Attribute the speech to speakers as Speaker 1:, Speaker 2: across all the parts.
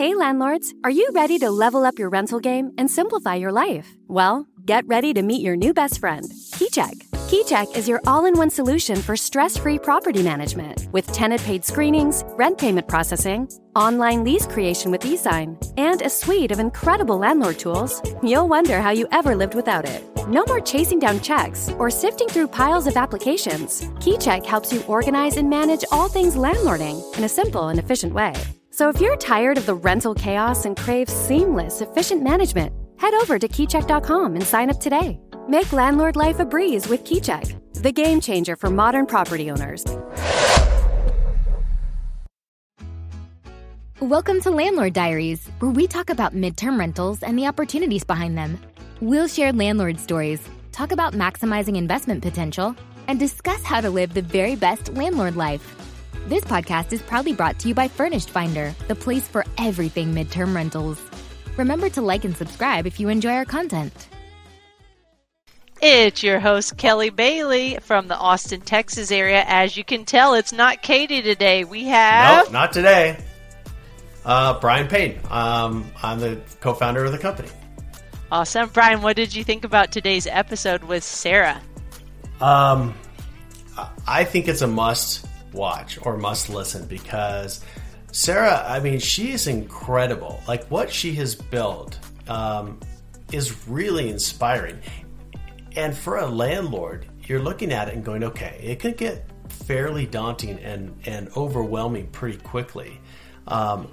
Speaker 1: Hey, landlords, are you ready to level up your rental game and simplify your life? Well, get ready to meet your new best friend, KeyCheck. KeyCheck is your all in one solution for stress free property management with tenant paid screenings, rent payment processing, online lease creation with eSign, and a suite of incredible landlord tools. You'll wonder how you ever lived without it. No more chasing down checks or sifting through piles of applications. KeyCheck helps you organize and manage all things landlording in a simple and efficient way. So if you're tired of the rental chaos and crave seamless, efficient management, head over to keycheck.com and sign up today. Make landlord life a breeze with KeyCheck, the game changer for modern property owners.
Speaker 2: Welcome to Landlord Diaries, where we talk about midterm rentals and the opportunities behind them. We'll share landlord stories, talk about maximizing investment potential, and discuss how to live the very best landlord life. This podcast is proudly brought to you by Furnished Finder, the place for everything midterm rentals. Remember to like and subscribe if you enjoy our content.
Speaker 3: It's your host, Kelly Bailey from the Austin, Texas area. As you can tell, it's not Katie today. We have.
Speaker 4: Nope, not today. Uh, Brian Payne. Um, I'm the co founder of the company.
Speaker 3: Awesome. Brian, what did you think about today's episode with Sarah?
Speaker 4: Um, I think it's a must watch or must listen because Sarah, I mean, she is incredible. Like what she has built um, is really inspiring. And for a landlord, you're looking at it and going, okay, it could get fairly daunting and, and overwhelming pretty quickly. Um,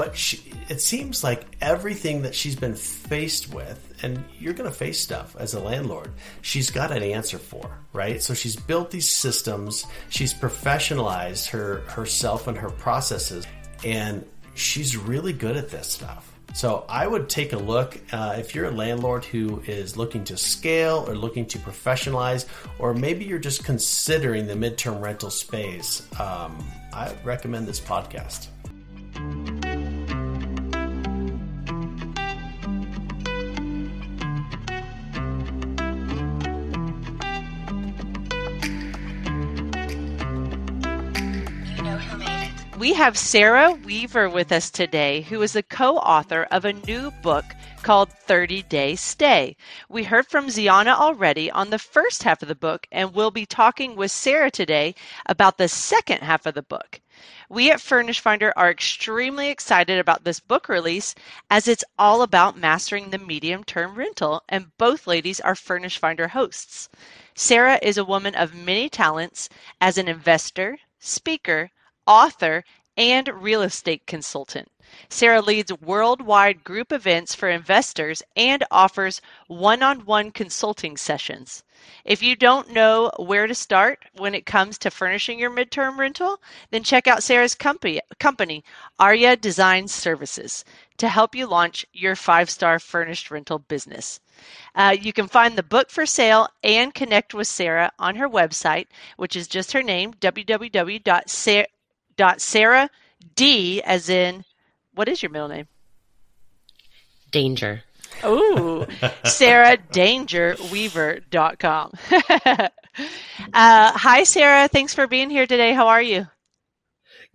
Speaker 4: but she, it seems like everything that she's been faced with, and you're going to face stuff as a landlord, she's got an answer for, right? So she's built these systems, she's professionalized her herself and her processes, and she's really good at this stuff. So I would take a look uh, if you're a landlord who is looking to scale or looking to professionalize, or maybe you're just considering the midterm rental space. Um, I recommend this podcast.
Speaker 3: We have Sarah Weaver with us today, who is the co author of a new book called 30 Day Stay. We heard from Zeona already on the first half of the book, and we'll be talking with Sarah today about the second half of the book. We at Furnish Finder are extremely excited about this book release as it's all about mastering the medium term rental, and both ladies are Furnish Finder hosts. Sarah is a woman of many talents as an investor, speaker, author, and real estate consultant. Sarah leads worldwide group events for investors and offers one on one consulting sessions. If you don't know where to start when it comes to furnishing your midterm rental, then check out Sarah's company, company Arya Design Services, to help you launch your five star furnished rental business. Uh, you can find the book for sale and connect with Sarah on her website, which is just her name, www.sarah dot Sarah D as in what is your middle name?
Speaker 5: Danger.
Speaker 3: Ooh, Sarah Danger Weaver.com. uh, hi, Sarah. Thanks for being here today. How are you?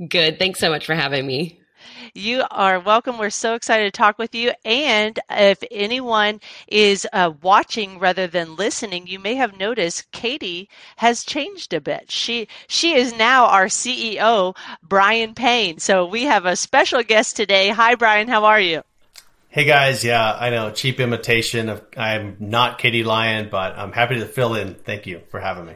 Speaker 5: Good. Thanks so much for having me.
Speaker 3: You are welcome. We're so excited to talk with you. And if anyone is uh, watching rather than listening, you may have noticed Katie has changed a bit. She she is now our CEO, Brian Payne. So we have a special guest today. Hi, Brian. How are you?
Speaker 4: Hey guys, yeah, I know, cheap imitation of I'm not Katie Lyon, but I'm happy to fill in. Thank you for having me.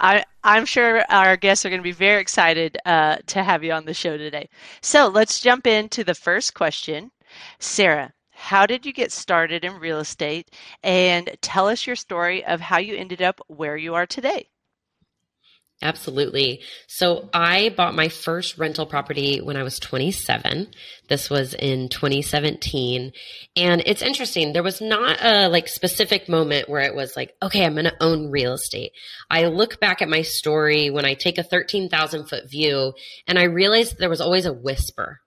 Speaker 3: I, I'm sure our guests are going to be very excited uh, to have you on the show today. So let's jump into the first question. Sarah, how did you get started in real estate? And tell us your story of how you ended up where you are today.
Speaker 5: Absolutely. So I bought my first rental property when I was 27. This was in 2017. And it's interesting. There was not a like specific moment where it was like, okay, I'm going to own real estate. I look back at my story when I take a 13,000 foot view and I realized there was always a whisper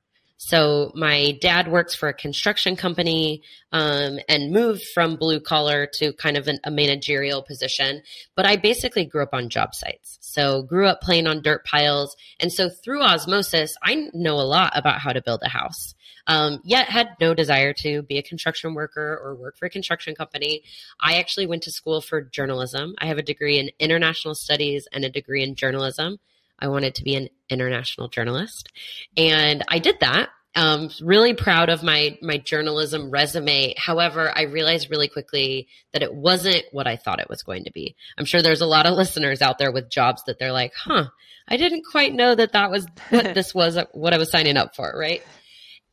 Speaker 5: So my dad works for a construction company um, and moved from blue collar to kind of an, a managerial position. But I basically grew up on job sites. So grew up playing on dirt piles. And so through osmosis, I know a lot about how to build a house. Um, yet had no desire to be a construction worker or work for a construction company. I actually went to school for journalism. I have a degree in international studies and a degree in journalism. I wanted to be an international journalist. And I did that. Um, really proud of my my journalism resume. However, I realized really quickly that it wasn't what I thought it was going to be. I'm sure there's a lot of listeners out there with jobs that they're like, "Huh, I didn't quite know that that was what this was, what I was signing up for." Right?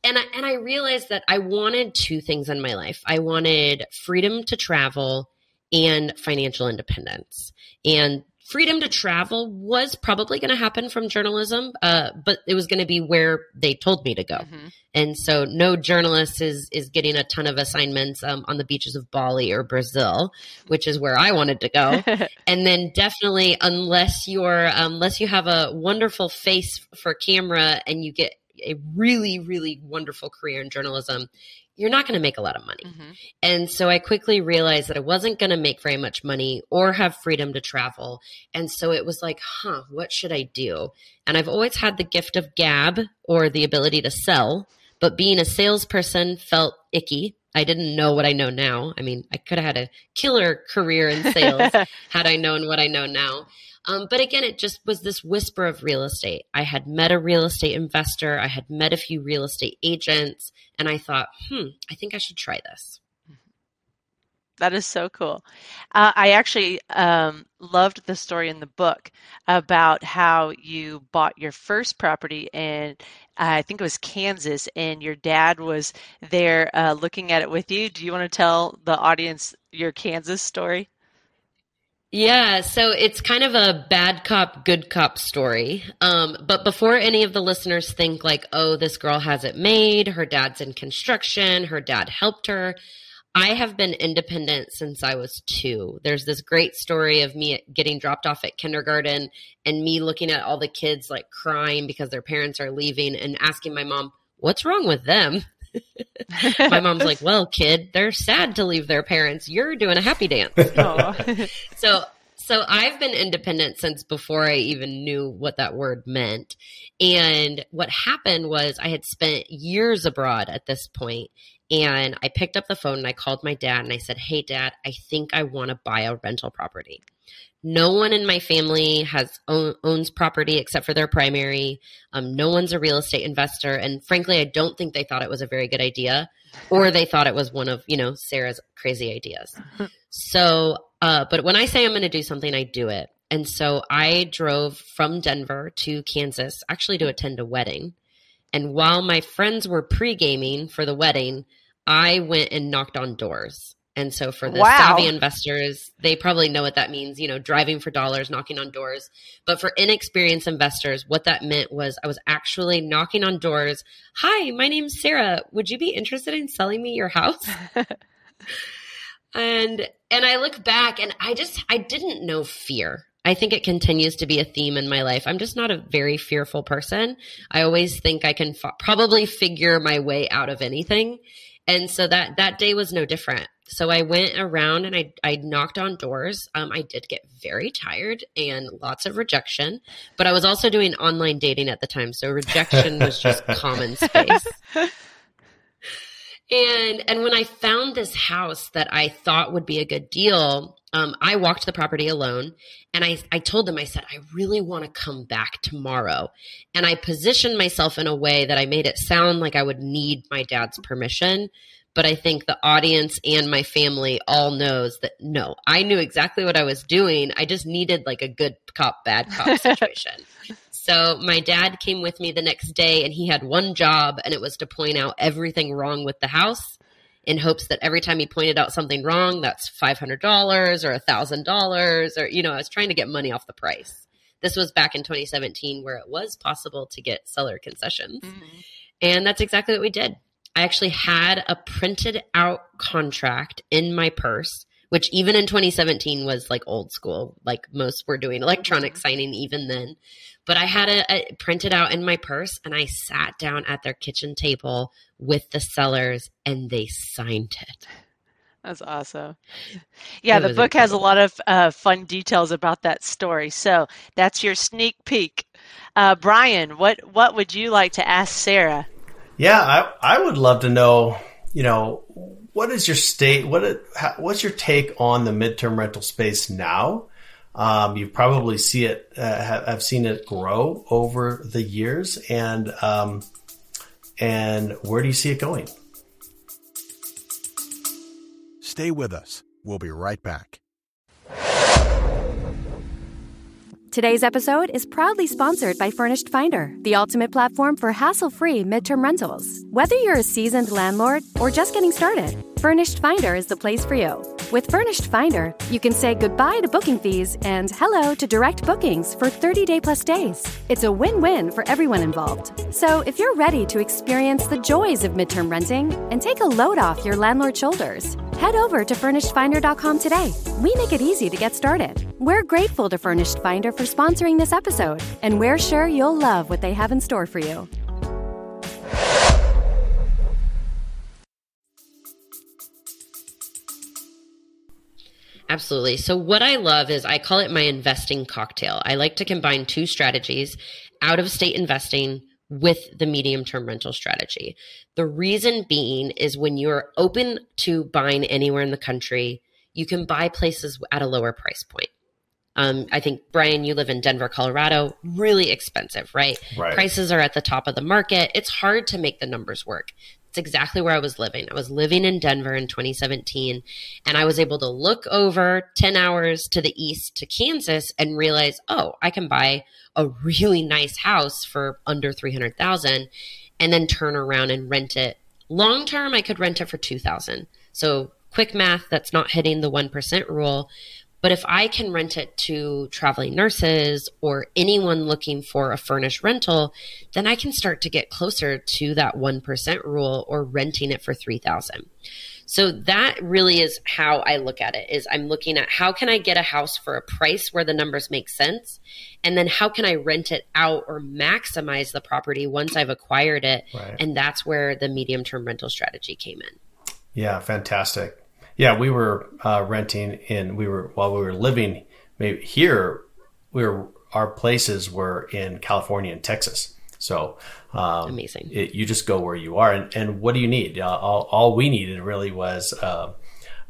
Speaker 5: And I, and I realized that I wanted two things in my life. I wanted freedom to travel and financial independence. And freedom to travel was probably going to happen from journalism, uh, but it was going to be where they told me to go. Mm-hmm. And so, no journalist is is getting a ton of assignments um, on the beaches of Bali or Brazil, which is where I wanted to go. and then, definitely, unless you're unless you have a wonderful face for camera and you get a really, really wonderful career in journalism, you're not going to make a lot of money. Mm-hmm. And so I quickly realized that I wasn't going to make very much money or have freedom to travel. And so it was like, huh, what should I do? And I've always had the gift of gab or the ability to sell, but being a salesperson felt icky. I didn't know what I know now. I mean, I could have had a killer career in sales had I known what I know now. Um, but again, it just was this whisper of real estate. I had met a real estate investor, I had met a few real estate agents, and I thought, hmm, I think I should try this.
Speaker 3: That is so cool. Uh, I actually um, loved the story in the book about how you bought your first property in, I think it was Kansas, and your dad was there uh, looking at it with you. Do you want to tell the audience your Kansas story?
Speaker 5: Yeah, so it's kind of a bad cop, good cop story. Um, but before any of the listeners think like, oh, this girl has it made, her dad's in construction, her dad helped her. I have been independent since I was two. There's this great story of me getting dropped off at kindergarten and me looking at all the kids like crying because their parents are leaving and asking my mom, what's wrong with them? My mom's like, "Well, kid, they're sad to leave their parents. You're doing a happy dance." so, so I've been independent since before I even knew what that word meant. And what happened was I had spent years abroad at this point, and I picked up the phone and I called my dad and I said, "Hey, dad, I think I want to buy a rental property." No one in my family has own, owns property except for their primary. Um, no one's a real estate investor, and frankly, I don't think they thought it was a very good idea, or they thought it was one of you know Sarah's crazy ideas. so, uh, but when I say I'm going to do something, I do it. And so I drove from Denver to Kansas, actually to attend a wedding. And while my friends were pre gaming for the wedding, I went and knocked on doors. And so for the wow. savvy investors, they probably know what that means, you know, driving for dollars, knocking on doors. But for inexperienced investors, what that meant was I was actually knocking on doors. Hi, my name's Sarah. Would you be interested in selling me your house? and and I look back and I just I didn't know fear. I think it continues to be a theme in my life. I'm just not a very fearful person. I always think I can f- probably figure my way out of anything. And so that that day was no different. So I went around and I, I knocked on doors. Um, I did get very tired and lots of rejection, but I was also doing online dating at the time. So rejection was just commonplace. And and when I found this house that I thought would be a good deal, um, I walked the property alone and I, I told them, I said, I really want to come back tomorrow. And I positioned myself in a way that I made it sound like I would need my dad's permission but I think the audience and my family all knows that no, I knew exactly what I was doing. I just needed like a good cop, bad cop situation. so my dad came with me the next day and he had one job and it was to point out everything wrong with the house in hopes that every time he pointed out something wrong, that's $500 or $1,000 or, you know, I was trying to get money off the price. This was back in 2017 where it was possible to get seller concessions. Mm-hmm. And that's exactly what we did. I actually had a printed out contract in my purse which even in 2017 was like old school. Like most were doing electronic mm-hmm. signing even then. But I had it printed out in my purse and I sat down at their kitchen table with the sellers and they signed it.
Speaker 3: That's awesome. Yeah, the book incredible. has a lot of uh, fun details about that story. So that's your sneak peek. Uh, Brian, what what would you like to ask Sarah?
Speaker 4: Yeah, I I would love to know. You know, what is your state? What what's your take on the midterm rental space now? Um, you probably see it. Uh, have, seen it grow over the years, and um, and where do you see it going?
Speaker 6: Stay with us. We'll be right back.
Speaker 1: Today's episode is proudly sponsored by Furnished Finder, the ultimate platform for hassle free midterm rentals. Whether you're a seasoned landlord or just getting started, Furnished Finder is the place for you. With Furnished Finder, you can say goodbye to booking fees and hello to direct bookings for 30 day plus days. It's a win win for everyone involved. So if you're ready to experience the joys of midterm renting and take a load off your landlord's shoulders, head over to FurnishedFinder.com today. We make it easy to get started. We're grateful to Furnished Finder for sponsoring this episode, and we're sure you'll love what they have in store for you.
Speaker 5: Absolutely. So, what I love is I call it my investing cocktail. I like to combine two strategies out of state investing with the medium term rental strategy. The reason being is when you're open to buying anywhere in the country, you can buy places at a lower price point. Um, I think Brian, you live in Denver, Colorado, really expensive, right? right? Prices are at the top of the market. It's hard to make the numbers work. It's exactly where I was living. I was living in Denver in 2017, and I was able to look over 10 hours to the east to Kansas and realize, oh, I can buy a really nice house for under 300,000 and then turn around and rent it. Long term, I could rent it for 2,000. So quick math, that's not hitting the 1% rule. But if I can rent it to traveling nurses or anyone looking for a furnished rental, then I can start to get closer to that 1% rule or renting it for 3000. So that really is how I look at it is I'm looking at how can I get a house for a price where the numbers make sense and then how can I rent it out or maximize the property once I've acquired it right. and that's where the medium term rental strategy came in.
Speaker 4: Yeah, fantastic. Yeah, we were uh, renting in. We were while we were living maybe here. We were our places were in California and Texas. So
Speaker 5: um, amazing.
Speaker 4: It, you just go where you are, and, and what do you need? Uh, all, all we needed really was uh,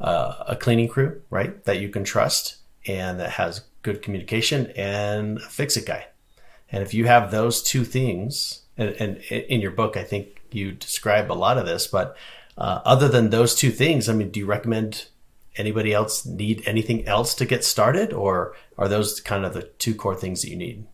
Speaker 4: uh, a cleaning crew, right? That you can trust and that has good communication and a fix it guy. And if you have those two things, and, and in your book, I think you describe a lot of this, but uh, other than those two things, I mean, do you recommend anybody else need anything else to get started, or are those kind of the two core things that you need?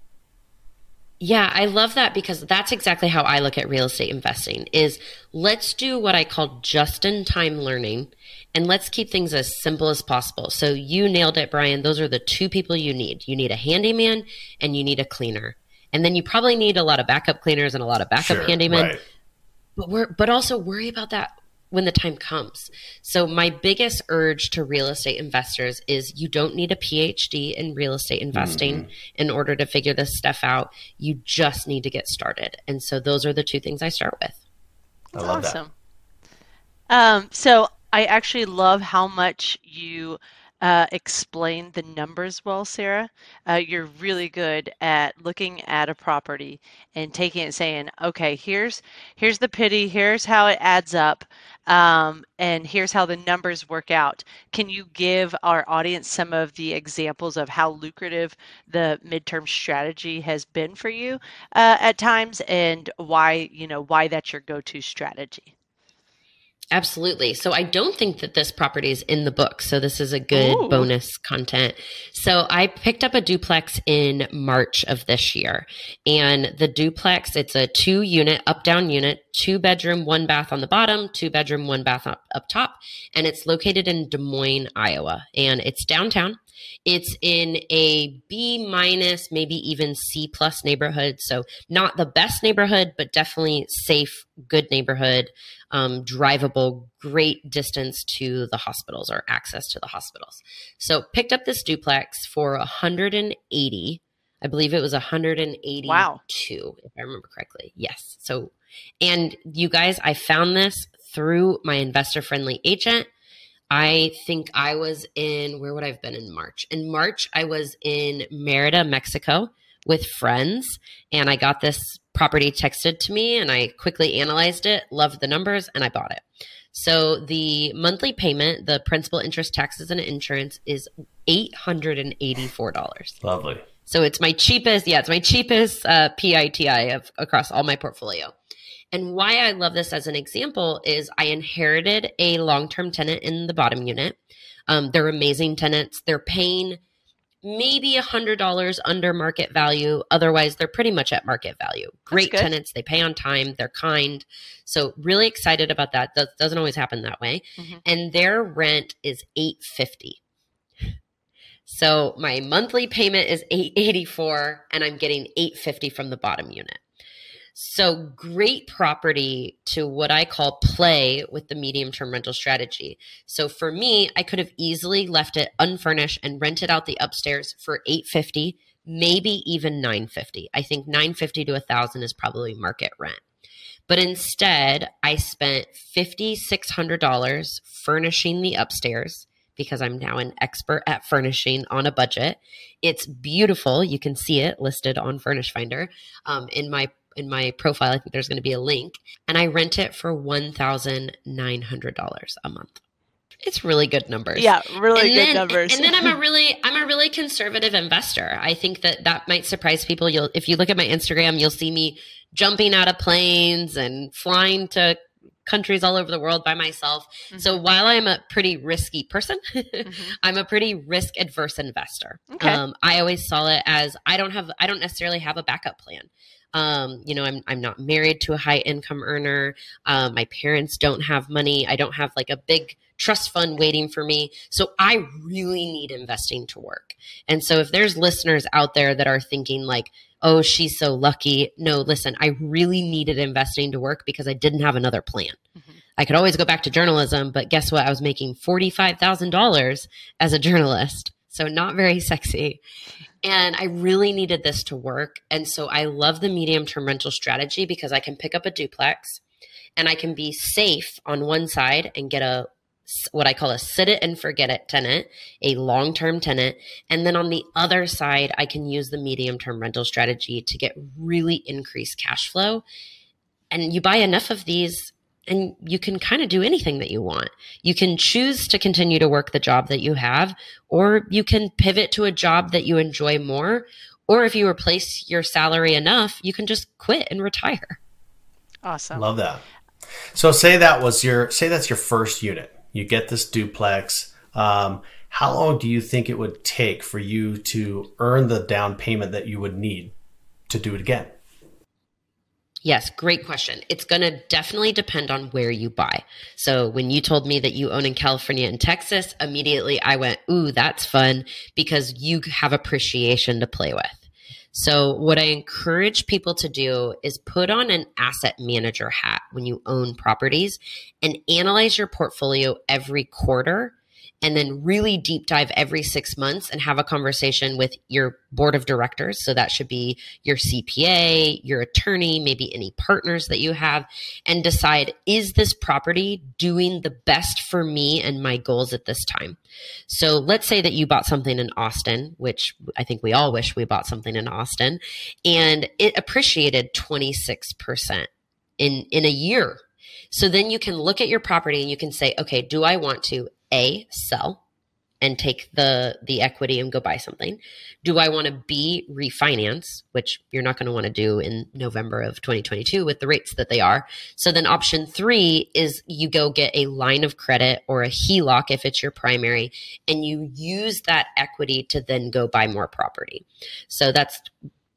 Speaker 5: Yeah, I love that because that's exactly how I look at real estate investing is let's do what I call just in time learning and let's keep things as simple as possible. So you nailed it, Brian. Those are the two people you need. You need a handyman and you need a cleaner. And then you probably need a lot of backup cleaners and a lot of backup sure, handymen. Right. But we're, but also worry about that when the time comes. So, my biggest urge to real estate investors is you don't need a PhD in real estate investing mm-hmm. in order to figure this stuff out. You just need to get started. And so, those are the two things I start with.
Speaker 3: That's awesome. That. Um, so, I actually love how much you uh, explain the numbers well, Sarah. Uh, you're really good at looking at a property and taking it saying, okay, here's here's the PITI, here's how it adds up, um, and here's how the numbers work out. Can you give our audience some of the examples of how lucrative the midterm strategy has been for you uh, at times, and why you know why that's your go-to strategy?
Speaker 5: Absolutely. So I don't think that this property is in the book. So this is a good Ooh. bonus content. So I picked up a duplex in March of this year. And the duplex, it's a two unit, up down unit, two bedroom, one bath on the bottom, two bedroom, one bath up, up top. And it's located in Des Moines, Iowa. And it's downtown. It's in a B minus, maybe even C plus neighborhood. So not the best neighborhood, but definitely safe, good neighborhood, um, drivable, great distance to the hospitals or access to the hospitals. So picked up this duplex for 180. I believe it was 182
Speaker 3: Wow.
Speaker 5: if I remember correctly. Yes. So and you guys, I found this through my investor friendly agent. I think I was in, where would I have been in March? In March, I was in Merida, Mexico with friends, and I got this property texted to me, and I quickly analyzed it, loved the numbers, and I bought it. So the monthly payment, the principal, interest, taxes, and insurance is $884.
Speaker 4: Lovely.
Speaker 5: So it's my cheapest, yeah, it's my cheapest uh, PITI of across all my portfolio. And why I love this as an example is I inherited a long term tenant in the bottom unit. Um, they're amazing tenants. They're paying maybe a hundred dollars under market value. Otherwise, they're pretty much at market value. Great tenants. They pay on time. They're kind. So really excited about that. That doesn't always happen that way.
Speaker 3: Mhm.
Speaker 5: And their rent is eight fifty. So my monthly payment is 884 and I'm getting 850 from the bottom unit. So great property to what I call play with the medium term rental strategy. So for me, I could have easily left it unfurnished and rented out the upstairs for 850, maybe even 950. I think 950 to 1000 is probably market rent. But instead, I spent $5600 furnishing the upstairs because I'm now an expert at furnishing on a budget. It's beautiful. You can see it listed on Furnish Finder. Um, in my in my profile, I think there's going to be a link, and I rent it for one thousand nine hundred dollars a month. It's really good numbers.
Speaker 3: Yeah, really
Speaker 5: And
Speaker 3: good
Speaker 5: then,
Speaker 3: numbers.
Speaker 5: And then I'm a really I'm a really conservative investor. I think that that might surprise people. You'll if you look at my Instagram, you'll see me jumping out of planes and flying to countries all over the world by myself. So
Speaker 3: Mm-hmm.
Speaker 5: while I'm a pretty risky person,
Speaker 3: Mhm.
Speaker 5: I'm a pretty risk adverse investor.
Speaker 3: Okay.
Speaker 5: Um, I always saw it as I don't have I don't necessarily have a backup plan. Um, you know, I'm I'm not married to a high income earner. Um, my parents don't have money. I don't have like a big trust fund waiting for me. So I really need investing to work. And so if there's listeners out there that are thinking like, oh, she's so lucky. No, listen, I really needed investing to work because I didn't have another plan. I could always go back to journalism, but guess what? I was making $45,000 as a journalist. So not very sexy. And I really needed this to work. And so I love the medium term rental strategy because I can pick up a duplex and I can be safe on one side and get a what I call a sit it and forget it tenant, a long term tenant. And then on the other side, I can use the medium term rental strategy to get really increased cash flow. And you buy enough of these and you can kind of do anything that you want. You can choose to continue to work the job that you have, or you can pivot to a job that you enjoy more. Or if you replace your salary enough, you can just quit and retire.
Speaker 3: awesome.
Speaker 4: Love that. So say that was your say that's your first unit. You get this duplex. Um, how long do you think it would take for you to earn the down payment that you would need to do it again?
Speaker 5: Yes, great question. It's going to definitely depend on where you buy. So when you told me that you own in California and Texas, immediately I went, ooh, that's fun because you have appreciation to play with. So what I encourage people to do is put on an asset manager hat when you own properties and analyze your portfolio every quarter and then really deep dive every six months and have a conversation with your board of directors. So that should be your CPA, your attorney, maybe any partners that you have, and decide is this property doing the best for me and my goals at this time? So let's say that you bought something in Austin, which I think we all wish we bought something in Austin, and it appreciated 26% in, in a year. So then you can look at your property and you can say, okay, do I want to A, sell and take the the equity and go buy something? Do I want to B, refinance, which you're not going to want to do in November of 2022 with the rates that they are. So then option 3 is you go get a line of credit or a HELOC if it's your primary and you use that equity to then go buy more property. So that's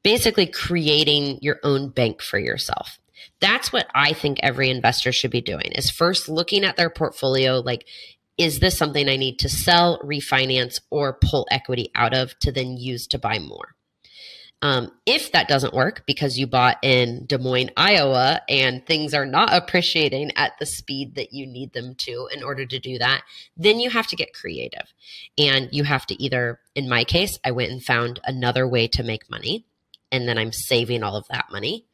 Speaker 5: basically creating your own bank for yourself. That's what I think every investor should be doing is first looking at their portfolio like is this something I need to sell, refinance, or pull equity out of to then use to buy more? Um, if that doesn't work because you bought in Des Moines, Iowa, and things are not appreciating at the speed that you need them to in order to do that, then you have to get creative. And you have to either, in my case, I went and found another way to make money, and then I'm saving all of that money.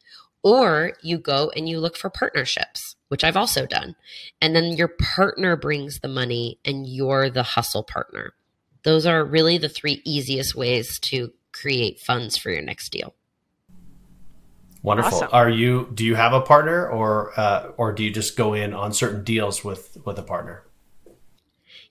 Speaker 5: Or you go and you look for partnerships, which I've also done. And then your partner brings the money and you're the hustle partner. Those are really the three easiest ways to create funds for your next deal.
Speaker 4: Wonderful. Awesome. Are you? Do you have a partner, or uh, or do you just go in on certain deals with with a partner?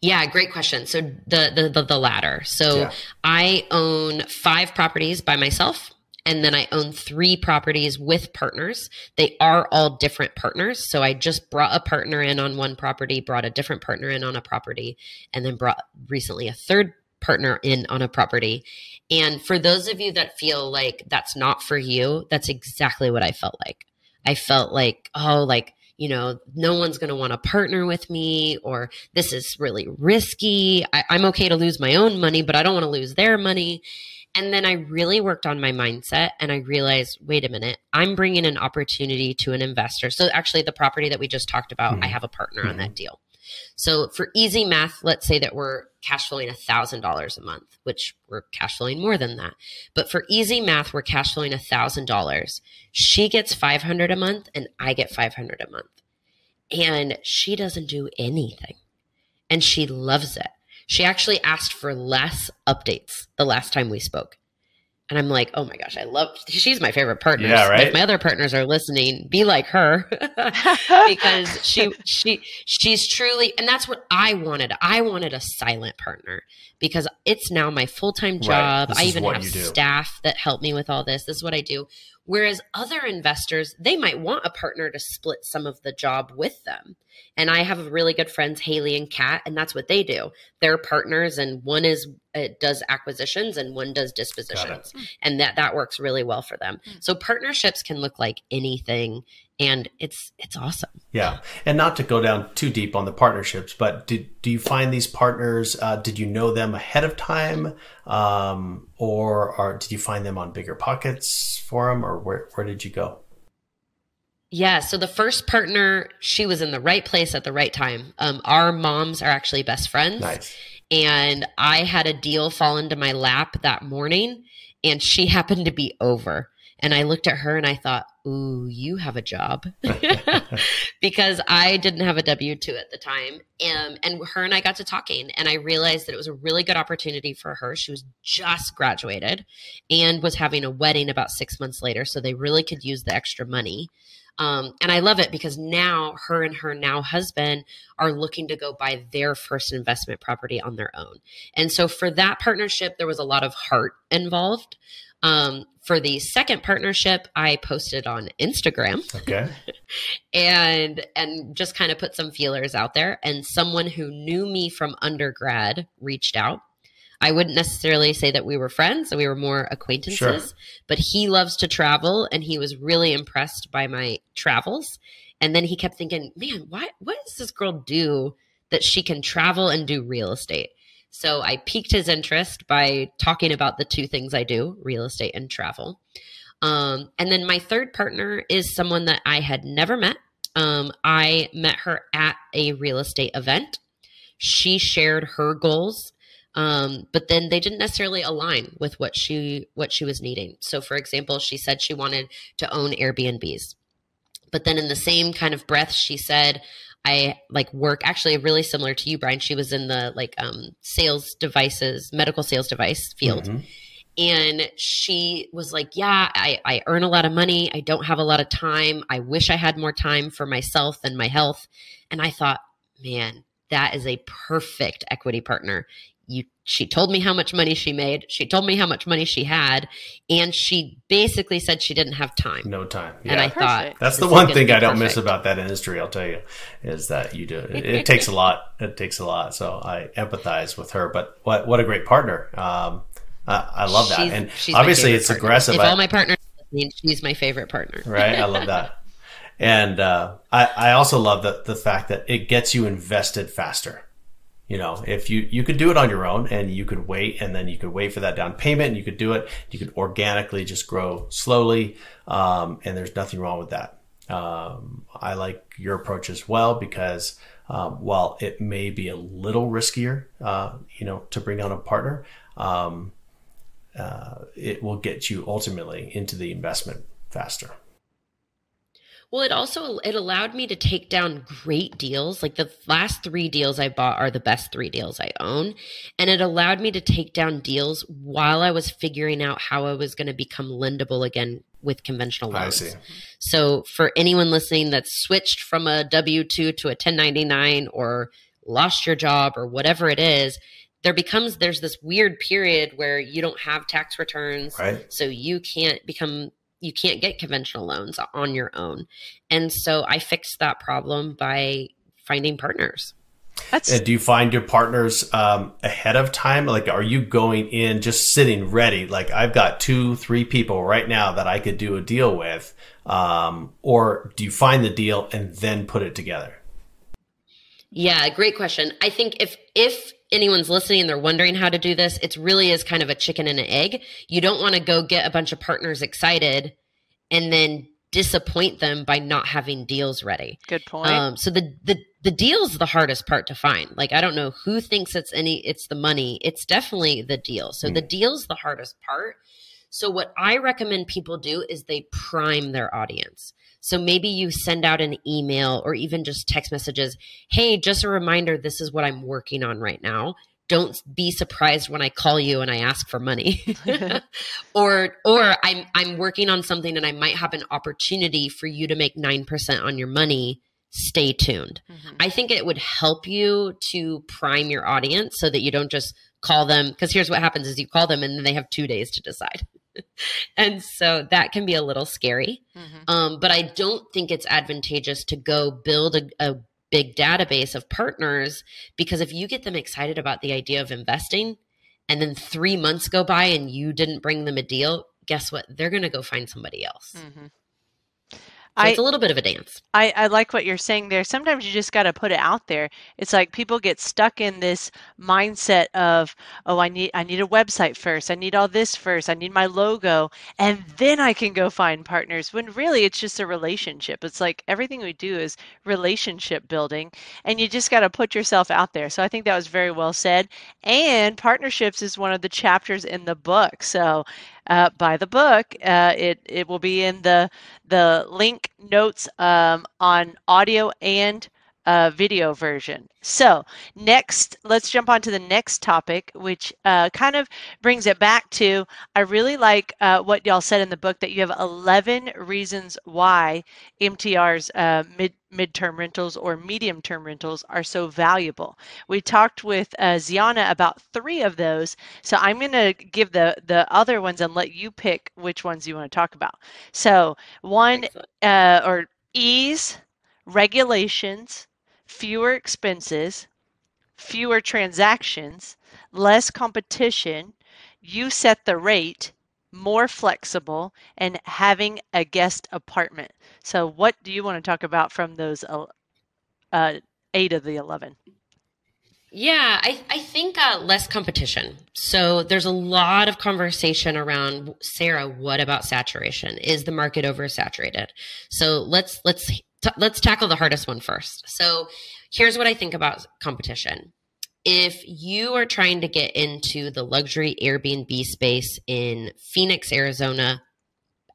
Speaker 5: Yeah, great question. So the the the, the latter. So yeah. I own five properties by myself and then I own three properties with partners. They are all different partners. So I just brought a partner in on one property, brought a different partner in on a property, and then brought recently a third partner in on a property. And for those of you that feel like that's not for you, that's exactly what I felt like. I felt like, oh, like, you know, no one's going to want to partner with me, or this is really risky. I, I'm okay to lose my own money, but I don't want to lose their money. And then I really worked on my mindset and I realized, wait a minute, I'm bringing an opportunity to an investor. So actually, the property that we just talked about, mm-hmm. I have a partner mm-hmm. on that deal. So for easy math, let's say that we're cash flowing $1,000 a month, which we're cash flowing more than that. But for easy math, we're cash flowing $1,000. She gets 500 a month and I get 500 a month. And she doesn't do anything. And she loves it. She actually asked for less updates the last time we spoke. And I'm like, oh my gosh, I love, she's my favorite partner.
Speaker 4: Yeah, right.
Speaker 5: If my other partners are listening, be like her because she, she, she's truly, and that's what I wanted. I wanted a silent partner because it's now my full time job. Right. I even have staff that help me with all this. This is what I do. Whereas other investors, they might want a partner to split some of the job with them. And I have really good friends, Haley and Kat, and that's what they do. They're partners, and one is uh, does acquisitions and one does dispositions, and that that works really well for them. Mm. So partnerships can look like anything, and it's it's awesome.
Speaker 4: Yeah, and not to go down too deep on the partnerships, but did do you find these partners? Uh, did you know them ahead of time, um, or, or did you find them on Bigger Pockets forum, or where where did you go?
Speaker 5: Yeah, so the first partner, she was in the right place at the right time. Um, our moms are actually best friends.
Speaker 4: Nice.
Speaker 5: And I had a deal fall into my lap that morning, and she happened to be over. And I looked at her and I thought, Ooh, you have a job. because I didn't have a W 2 at the time. And, and her and I got to talking, and I realized that it was a really good opportunity for her. She was just graduated and was having a wedding about six months later. So they really could use the extra money. Um, and I love it because now her and her now husband are looking to go buy their first investment property on their own. And so for that partnership, there was a lot of heart involved. Um, for the second partnership, I posted on Instagram.
Speaker 4: Okay.
Speaker 5: and and just kind of put some feelers out there. And someone who knew me from undergrad reached out I wouldn't necessarily say that we were friends, we were more acquaintances, sure. but he loves to travel and he was really impressed by my travels. And then he kept thinking, man, why, what does this girl do that she can travel and do real estate? So I piqued his interest by talking about the two things I do real estate and travel. Um, and then my third partner is someone that I had never met. Um, I met her at a real estate event. She shared her goals um, but then they didn't necessarily align with what she what she was needing. So, for example, she said she wanted to own Airbnbs, but then in the same kind of breath, she said, "I like work." Actually, really similar to you, Brian. She was in the like um, sales devices, medical sales device field. Mm-hmm. And she was like, Yeah, I, I earn a lot of money. I don't have a lot of time. I wish I had more time for myself and my health. And I thought, man, that is a perfect equity partner you she told me how much money she made she told me how much money she had and she basically said she didn't have time.
Speaker 4: No time.
Speaker 5: Yeah. and i perfect. thought
Speaker 4: that's the one thing i don't miss about that industry i'll tell you is that you do it, it, takes a lot it takes a lot so i empathize with her but what what a great partner um, I, I love that. She's, and she's obviously it's
Speaker 5: partner.
Speaker 4: aggressive
Speaker 5: if all my partners she's my favorite partner.
Speaker 4: Right? I love that. And uh, I, I also love the, the fact that it gets you invested faster You know, if you, you could do it on your own and you could wait and then you could wait for that down payment and you could do it. You could organically just grow slowly. Um, and there's nothing wrong with that. Um, I like your approach as well because, um, while it may be a little riskier, uh, you know, to bring on a partner, um, uh, it will get you ultimately into the investment faster.
Speaker 5: Well, it also it allowed me to take down great deals. Like the last 3 deals I bought are the best 3 deals I own, and it allowed me to take down deals while I was figuring out how I was going to become lendable again with conventional loans. I see. So for anyone listening that's switched from a W2 to a 1099 or lost your job or whatever it is, there becomes there's this weird period where you don't have tax returns
Speaker 4: right.
Speaker 5: so you can't become you can't get conventional loans on your own. And so I fixed that problem by finding partners.
Speaker 4: That's... And do you find your partners um, ahead of time? Like, are you going in just sitting ready? Like, I've got two, three people right now that I could do a deal with. Um, or do you find the deal and then put it together?
Speaker 5: Yeah, great question. I think if if anyone's listening and they're wondering how to do this, it really is kind of a chicken and an egg. You don't want to go get a bunch of partners excited and then disappoint them by not having deals ready.
Speaker 3: Good point. Um,
Speaker 5: so the the the deal's the hardest part to find. Like I don't know who thinks it's any it's the money. It's definitely the deal. So mm. the deal's the hardest part. So what I recommend people do is they prime their audience. So maybe you send out an email or even just text messages. Hey, just a reminder, this is what I'm working on right now. Don't be surprised when I call you and I ask for money. or or I'm I'm working on something and I might have an opportunity for you to make 9% on your money. Stay tuned. Mm-hmm. I think it would help you to prime your audience so that you don't just call them because here's what happens is you call them and then they have 2 days to decide. And so that can be a little scary. Mm-hmm. Um, but I don't think it's advantageous to go build a, a big database of partners because if you get them excited about the idea of investing and then three months go by and you didn't bring them a deal, guess what? They're going to go find somebody else. Mm-hmm. So I, it's a little bit of a dance.
Speaker 3: I, I like what you're saying there. Sometimes you just got to put it out there. It's like people get stuck in this mindset of, oh, I need I need a website first. I need all this first. I need my logo, and then I can go find partners. When really it's just a relationship. It's like everything we do is relationship building, and you just got to put yourself out there. So I think that was very well said. And partnerships is one of the chapters in the book. So uh, buy the book. Uh, it it will be in the the link notes um, on audio and uh, video version. So, next, let's jump on to the next topic, which uh, kind of brings it back to I really like uh, what y'all said in the book that you have 11 reasons why MTR's uh, mid midterm rentals or medium term rentals are so valuable. We talked with uh, Zeona about three of those, so I'm going to give the the other ones and let you pick which ones you want to talk about. So, one uh, or ease, regulations, fewer expenses, fewer transactions, less competition, you set the rate, more flexible, and having a guest apartment. So, what do you want to talk about from those uh, eight of the 11?
Speaker 5: Yeah, I, I think uh, less competition. So there's a lot of conversation around Sarah. What about saturation? Is the market oversaturated? So let's let's t- let's tackle the hardest one first. So here's what I think about competition. If you are trying to get into the luxury Airbnb space in Phoenix, Arizona,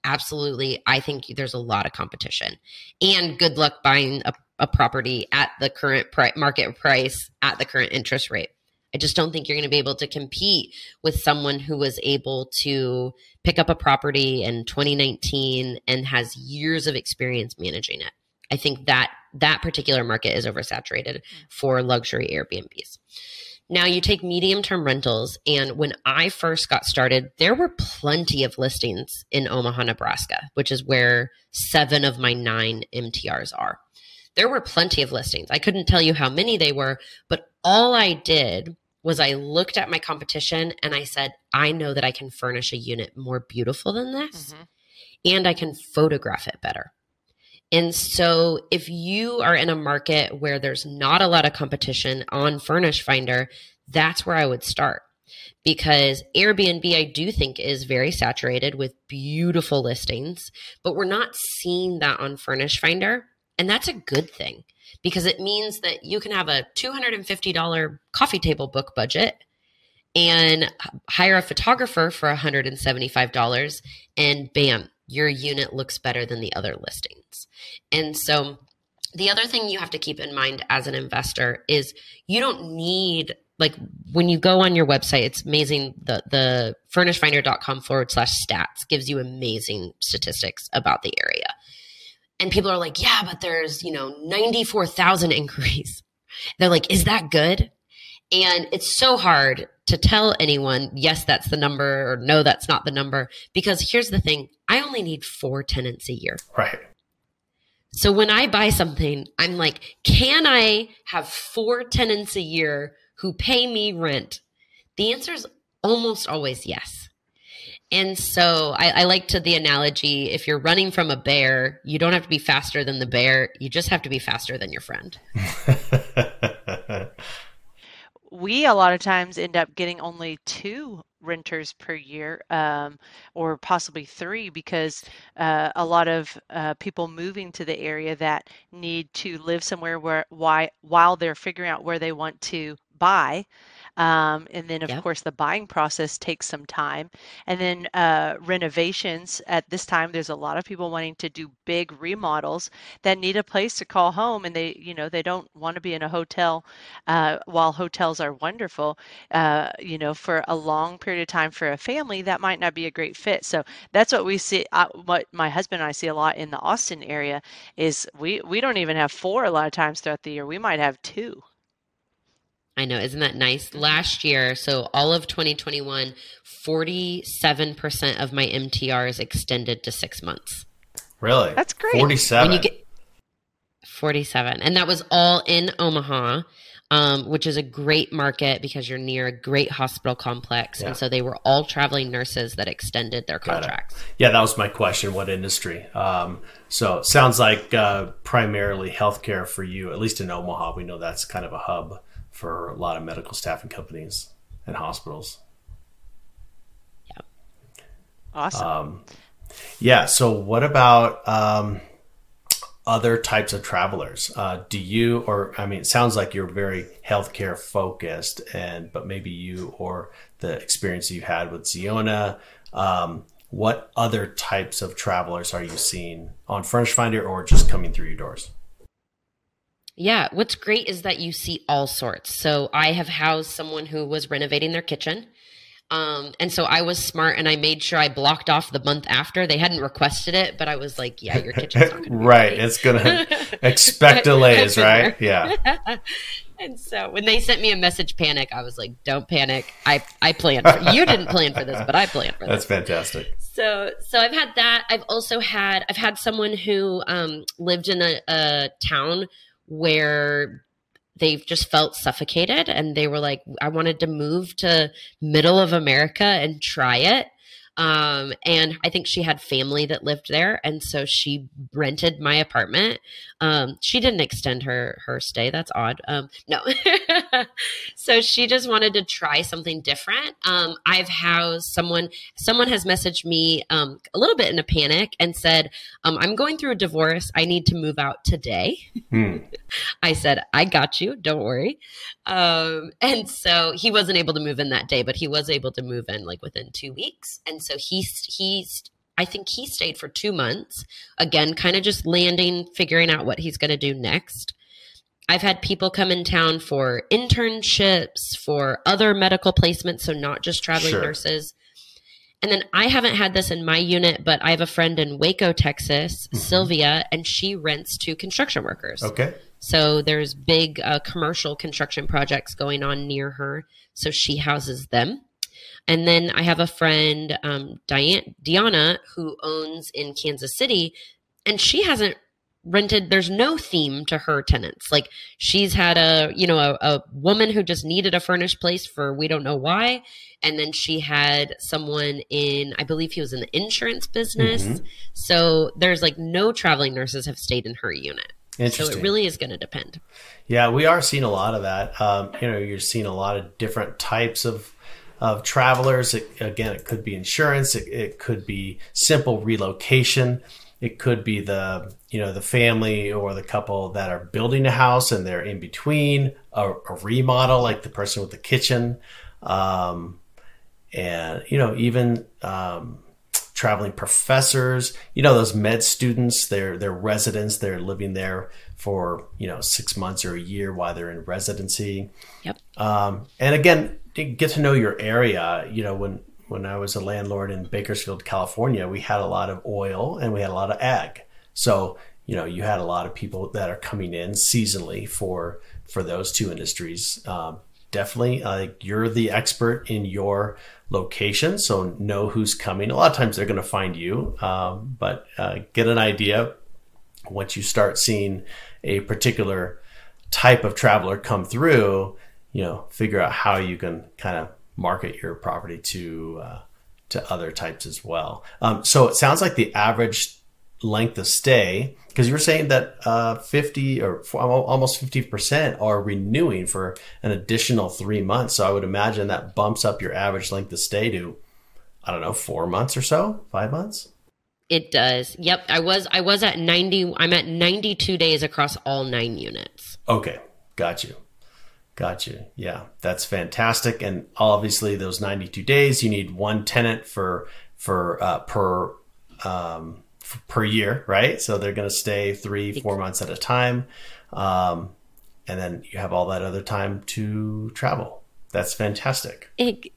Speaker 5: absolutely, I think there's a lot of competition. And good luck buying a, a property at the current market price at the current interest rate. I just don't think you're going to be able to compete with someone who was able to pick up a property in 2019 and has years of experience managing it. I think that that particular market is oversaturated for luxury Airbnbs. Now you take medium term rentals, and when I first got started, there were plenty of listings in Omaha, Nebraska, which is where seven of my nine MTRs are. There were plenty of listings. I couldn't tell you how many they were, but all I did was I looked at my competition and I said, I know that I can furnish a unit more beautiful than this, mm-hmm. and I can photograph it better. And so if you are in a market where there's not a lot of competition on Furnish Finder, that's where I would start. Because Airbnb, I do think, is very saturated with beautiful listings, but we're not seeing that on Furnish Finder. And that's a good thing because it means that you can have a $250 coffee table book budget and hire a photographer for $175 and bam your unit looks better than the other listings. And so the other thing you have to keep in mind as an investor is you don't need like when you go on your website it's amazing the the furnishfinder.com forward slash stats gives you amazing statistics about the area. And people are like yeah but there's you know 94000 inquiries. They're like is that good and it's so hard to tell anyone, yes, that's the number, or no, that's not the number. Because here's the thing I only need four tenants a year.
Speaker 4: Right.
Speaker 5: So when I buy something, I'm like, can I have four tenants a year who pay me rent? The answer is almost always yes. And so I, I, like to the analogy if you're running from a bear, you don't have to be faster than the bear, you just have to be faster than your friend.
Speaker 3: we a lot of times end up getting only two renters per year um, or possibly three because uh, a lot of uh, people moving to the area that need to live somewhere where why, while they're figuring out where they want to buy um, and then, of yep. course, the buying process takes some time. And then uh, renovations. At this time, there's a lot of people wanting to do big remodels that need a place to call home, and they, you know, they don't want to be in a hotel. Uh, while hotels are wonderful, uh, you know, for a long period of time for a family, that might not be a great fit. So that's what we see. Uh, what my husband and I see a lot in the Austin area is we we don't even have four a lot of times throughout the year. We might have two.
Speaker 5: I know, isn't that nice? Last year, so all of 2021, 47% of my MTR is extended to six months.
Speaker 4: Really?
Speaker 3: That's great.
Speaker 4: 47.
Speaker 5: When you get 47. And that was all in Omaha, um, which is a great market because you're near a great hospital complex. Yeah. And so they were all traveling nurses that extended their contracts.
Speaker 4: Yeah, that was my question. What industry? Um, so sounds like uh, primarily healthcare for you, at least in Omaha. We know that's kind of a hub for a lot of medical staffing companies and hospitals.
Speaker 3: Yeah. Awesome. Um,
Speaker 4: yeah. So, what about um, other types of travelers? Uh, do you, or I mean, it sounds like you're very healthcare focused, and but maybe you or the experience you had with Zeona. Um, what other types of travelers are you seeing on Furnished Finder or just coming through your doors?
Speaker 5: Yeah, what's great is that you see all sorts. So I have housed someone who was renovating their kitchen. Um, and so I was smart and I made sure I blocked off the month after. They hadn't requested it, but I was like, yeah, your kitchen's
Speaker 4: right. It's going to expect delays, right? Yeah.
Speaker 5: and so when they sent me a message panic, I was like, don't panic. I, I planned for you didn't plan for this, but I planned for
Speaker 4: this.
Speaker 5: That's
Speaker 4: fantastic.
Speaker 5: So, so I've had that. I've also had, I've had someone who, um, lived in a, a town where they've just felt suffocated and they were like i wanted to move to middle of america and try it um, and I think she had family that lived there, and so she rented my apartment. Um, she didn't extend her her stay. That's odd. Um, no, so she just wanted to try something different. Um, I've housed someone. Someone has messaged me um, a little bit in a panic and said, um, "I'm going through a divorce. I need to move out today." Hmm. I said, "I got you. Don't worry." Um, and so he wasn't able to move in that day, but he was able to move in like within two weeks, and so he's he's I think he stayed for two months. Again, kind of just landing, figuring out what he's going to do next. I've had people come in town for internships, for other medical placements, so not just traveling sure. nurses. And then I haven't had this in my unit, but I have a friend in Waco, Texas, mm-hmm. Sylvia, and she rents to construction workers.
Speaker 4: Okay.
Speaker 5: So there's big uh, commercial construction projects going on near her. So she houses them. And then I have a friend, um, Diane, Diana, who owns in Kansas City, and she hasn't rented there's no theme to her tenants. Like she's had a you know a, a, woman who just needed a furnished place for we don't know why. And then she had someone in i believe he was in the insurance business. Mm-hmm. so there's like no traveling nurses have stayed in her unit. So it really is going to depend.
Speaker 4: Yeah we are seeing a lot of that. Um, you know you're seeing a lot of different types of of travelers it, again it could be insurance it, it could be simple relocation it could be the you know the family or the couple that are building a house and they're in between a, a remodel, like the person with the kitchen, um, and you know even um, traveling professors. You know those med students, they're they're residents, they're living there for you know six months or a year while they're in residency.
Speaker 5: Yep.
Speaker 4: Um, and again, get to know your area. You know when when I was a landlord in Bakersfield, California, we had a lot of oil and we had a lot of ag. So, you know, you had a lot of people that are coming in seasonally for for those two industries. Um, definitely, uh, you're the expert in your location, so know who's coming. A lot of times they're going to find you, um, but uh, get an idea once you start seeing a particular type of traveler come through. You know, figure out how you can kind of market your property to uh, to other types as well. Um, so it sounds like the average length of stay, because you were saying that uh, 50 or almost 50% are renewing for an additional three months. So I would imagine that bumps up your average length of stay to, I don't know, four months or so, five months.
Speaker 5: It does. Yep. I was I was at 90 I'm at 92 days across all 9 units.
Speaker 4: Okay. Got you. Gotcha. Yeah, that's fantastic. And obviously, those 92 days, you need one tenant for for uh, per um, f- per year, right? So they're going to stay three, four months at a time, um, and then you have all that other time to travel. That's fantastic.
Speaker 5: It,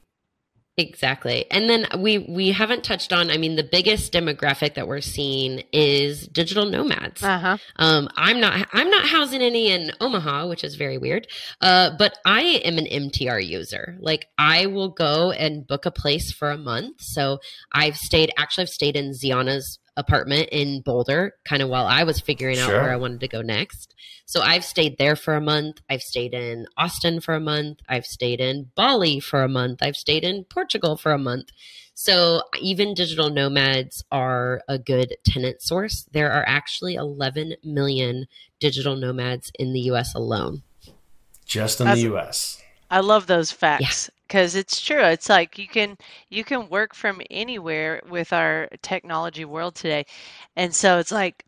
Speaker 5: Exactly. And then we we haven't touched on I mean the biggest demographic that we're seeing is digital nomads. Uh-huh. Um I'm not I'm not housing any in Omaha, which is very weird. Uh but I am an MTR user. Like I will go and book a place for a month. So I've stayed actually I've stayed in Zeona's apartment in Boulder, kind of while I was figuring out where I wanted to go next. So I've stayed there for a month. I've stayed in Austin for a month. I've stayed in Bali for a month. I've stayed in Portugal for a month. So even digital nomads are a good tenant source. There are actually 11 million digital nomads in the US alone.
Speaker 4: Just in That's, the US.
Speaker 3: I love those facts because it's true it's like you can you can work from anywhere with our technology world today and so it's like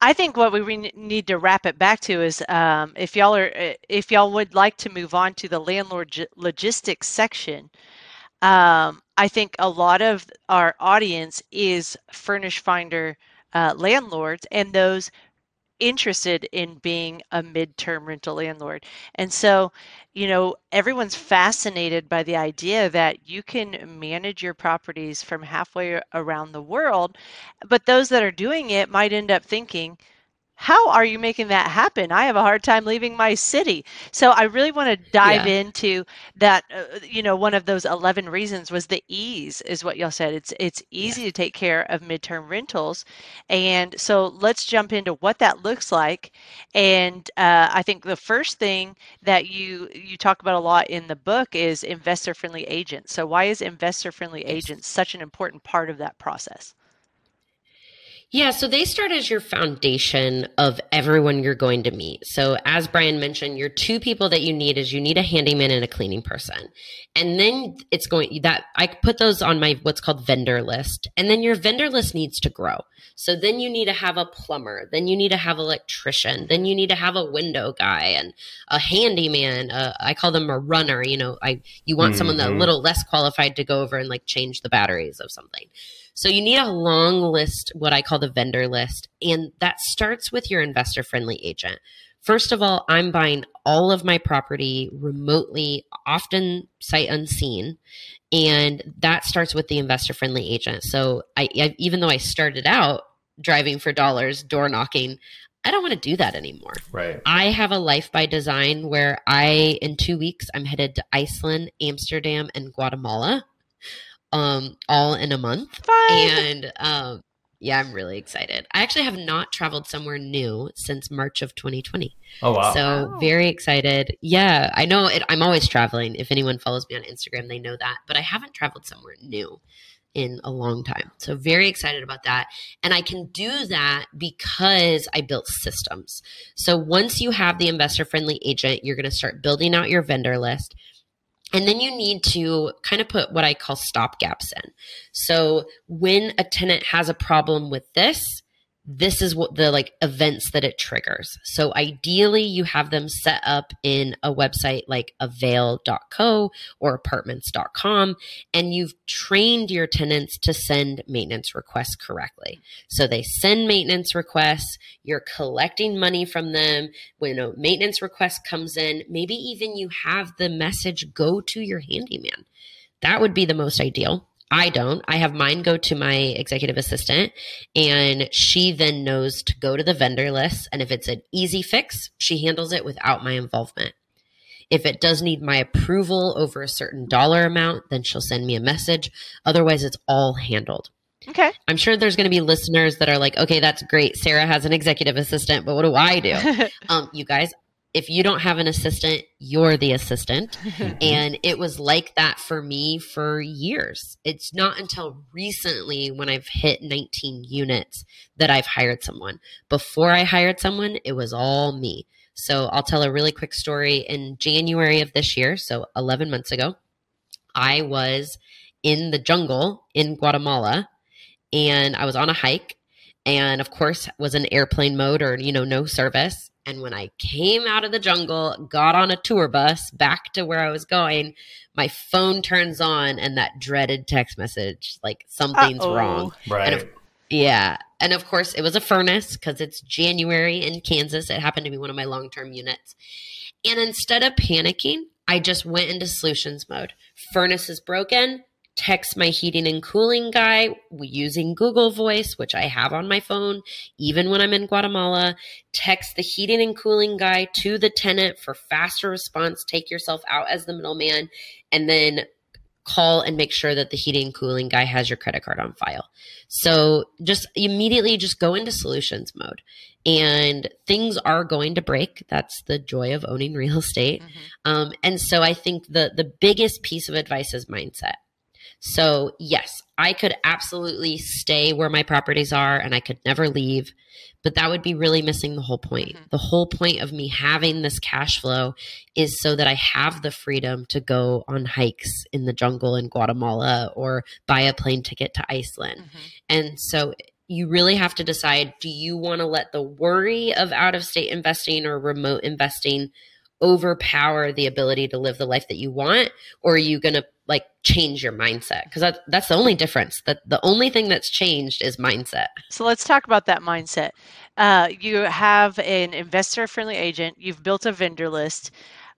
Speaker 3: i think what we re- need to wrap it back to is um, if y'all are eh, if y'all would like to move on to the landlord logistics section um, i think a lot of our audience is Furnished Finder uh, landlords and those interested in being a midterm rental landlord. And so, you know, everyone's fascinated by the idea that you can manage your properties from halfway around the world, but those that are doing it might end up thinking, how are you making that happen? I have a hard time leaving my city. So I really want to dive yeah. into that. Uh, you know, one of those 11 reasons was the ease, is what y'all said. It's it's easy yeah. to take care of midterm rentals, and so let's jump into what that looks like. And uh, I think the first thing that you you talk about a lot in the book is investor friendly agents. So why is investor friendly agents such an important part of that process?
Speaker 5: Yeah, so they start as your foundation of everyone you're going to meet. So as Brian mentioned, your two people that you need is you need a handyman and a cleaning person. And then it's going that I put those on my what's called vendor list. And then your vendor list needs to grow. So then you need to have a plumber, then you need to have electrician, then you need to have a window guy and a handyman. Uh, I call them a runner. You know, I you want mm-hmm. someone that a little less qualified to go over and like change the batteries of something. So you need a long list, what I call the vendor list. And that starts with your investor friendly agent. First of all, I'm buying all of my property remotely, often sight unseen. And that starts with the investor friendly agent. So I, I, even though I started out driving for dollars, door knocking, I don't want to do that anymore.
Speaker 4: Right.
Speaker 5: I have a life by design where I, in two weeks, I'm headed to Iceland, Amsterdam, and Guatemala um, all in a month.
Speaker 3: Fun.
Speaker 5: And um, Yeah, I'm really excited. I actually have not traveled somewhere new since March of 2020.
Speaker 4: Oh wow!
Speaker 5: So
Speaker 3: Wow.
Speaker 5: very excited. Yeah, I know it, I'm always traveling. If anyone follows me on Instagram, they know that. But I haven't traveled somewhere new in a long time. So very excited about that. And I can do that because I built systems. So once you have the investor friendly agent, you're going to start building out your vendor list. And then you need to kind of put what I call stop gaps in. So when a tenant has a problem with this, this is what the like events that it triggers. So ideally you have them set up in a website like avail.co or apartments.com and you've trained your tenants to send maintenance requests correctly. So they send maintenance requests, you're collecting money from them. When a maintenance request comes in, maybe even you have the message go to your handyman. That would be the most ideal. I don't. I have mine go to my executive assistant, and she then knows to go to the vendor list. And if it's an easy fix, she handles it without my involvement. If it does need my approval over a certain dollar amount, then she'll send me a message. Otherwise, it's all handled.
Speaker 3: Okay.
Speaker 5: I'm sure there's going to be listeners that are like, okay, that's great. Sarah has an executive assistant, but what do I do? um, you guys, if you don't have an assistant, you're the assistant. and it was like that for me for years. It's not until recently when I've hit 19 units that I've hired someone. Before I hired someone, it was all me. So I'll tell a really quick story. In January of this year, so 11 months ago, I was in the jungle in Guatemala and I was on a hike and of course was in airplane mode or you know no service and when I came out of the jungle, got on a tour bus back to where I was going, my phone turns on and that dreaded text message like something's
Speaker 3: Uh-oh.
Speaker 5: wrong.
Speaker 4: right.
Speaker 5: And of, yeah. And of course, it was a furnace because it's January in Kansas. It happened to be one of my long term units. And instead of panicking, I just went into solutions mode. Furnace is broken. Text my heating and cooling guy using Google Voice, which I have on my phone, even when I'm in Guatemala. Text the heating and cooling guy to the tenant for faster response. Take yourself out as the middleman, and then call and make sure that the heating and cooling guy has your credit card on file. So just immediately just go into solutions mode. And things are going to break. That's the joy of owning real estate. Um, and so I think the the biggest piece of advice is mindset. So yes, I could absolutely stay where my properties are and I could never leave, but that would be really missing the whole point. Mm-hmm. The whole point of me having this cash flow is so that I have the freedom to go on hikes in the jungle in Guatemala or buy a plane ticket to Iceland. Mm-hmm. And so you really have to decide do you want to let the worry of out of state investing or remote investing overpower the ability to live the life that you want or are you going to like change your mindset because that, that's the only difference that the only thing that's changed is mindset
Speaker 3: So let's talk about that mindset. Uh, you have an investor friendly agent, you've built a vendor list.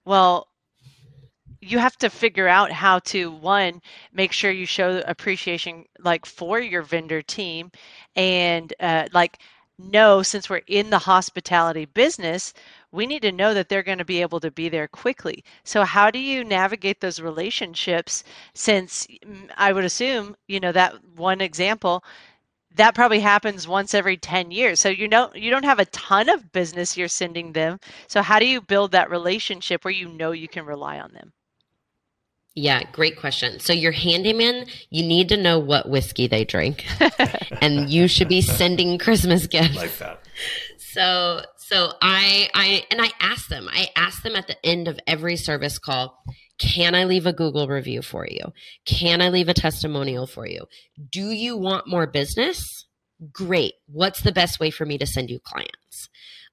Speaker 3: Well, you have to figure out how to one make sure you show appreciation like for your vendor team and uh, like know since we're in the hospitality business we need to know that they're going to be able to be there quickly. So how do you navigate those relationships since mm, i would assume you know that one example that probably happens once every 10 years. So you don't you don't have a ton of business you're sending them. So how do you build that relationship where you know you can rely on them?
Speaker 5: Yeah great question. So your handyman you need to know what whiskey they drink. And you should be sending christmas gifts.
Speaker 4: like that.
Speaker 5: so so i i and i ask them i ask them at the end of every service call can i leave a google review for you? Can i leave a testimonial for you? Do you want more business? Great. What's the best way for me to send you clients?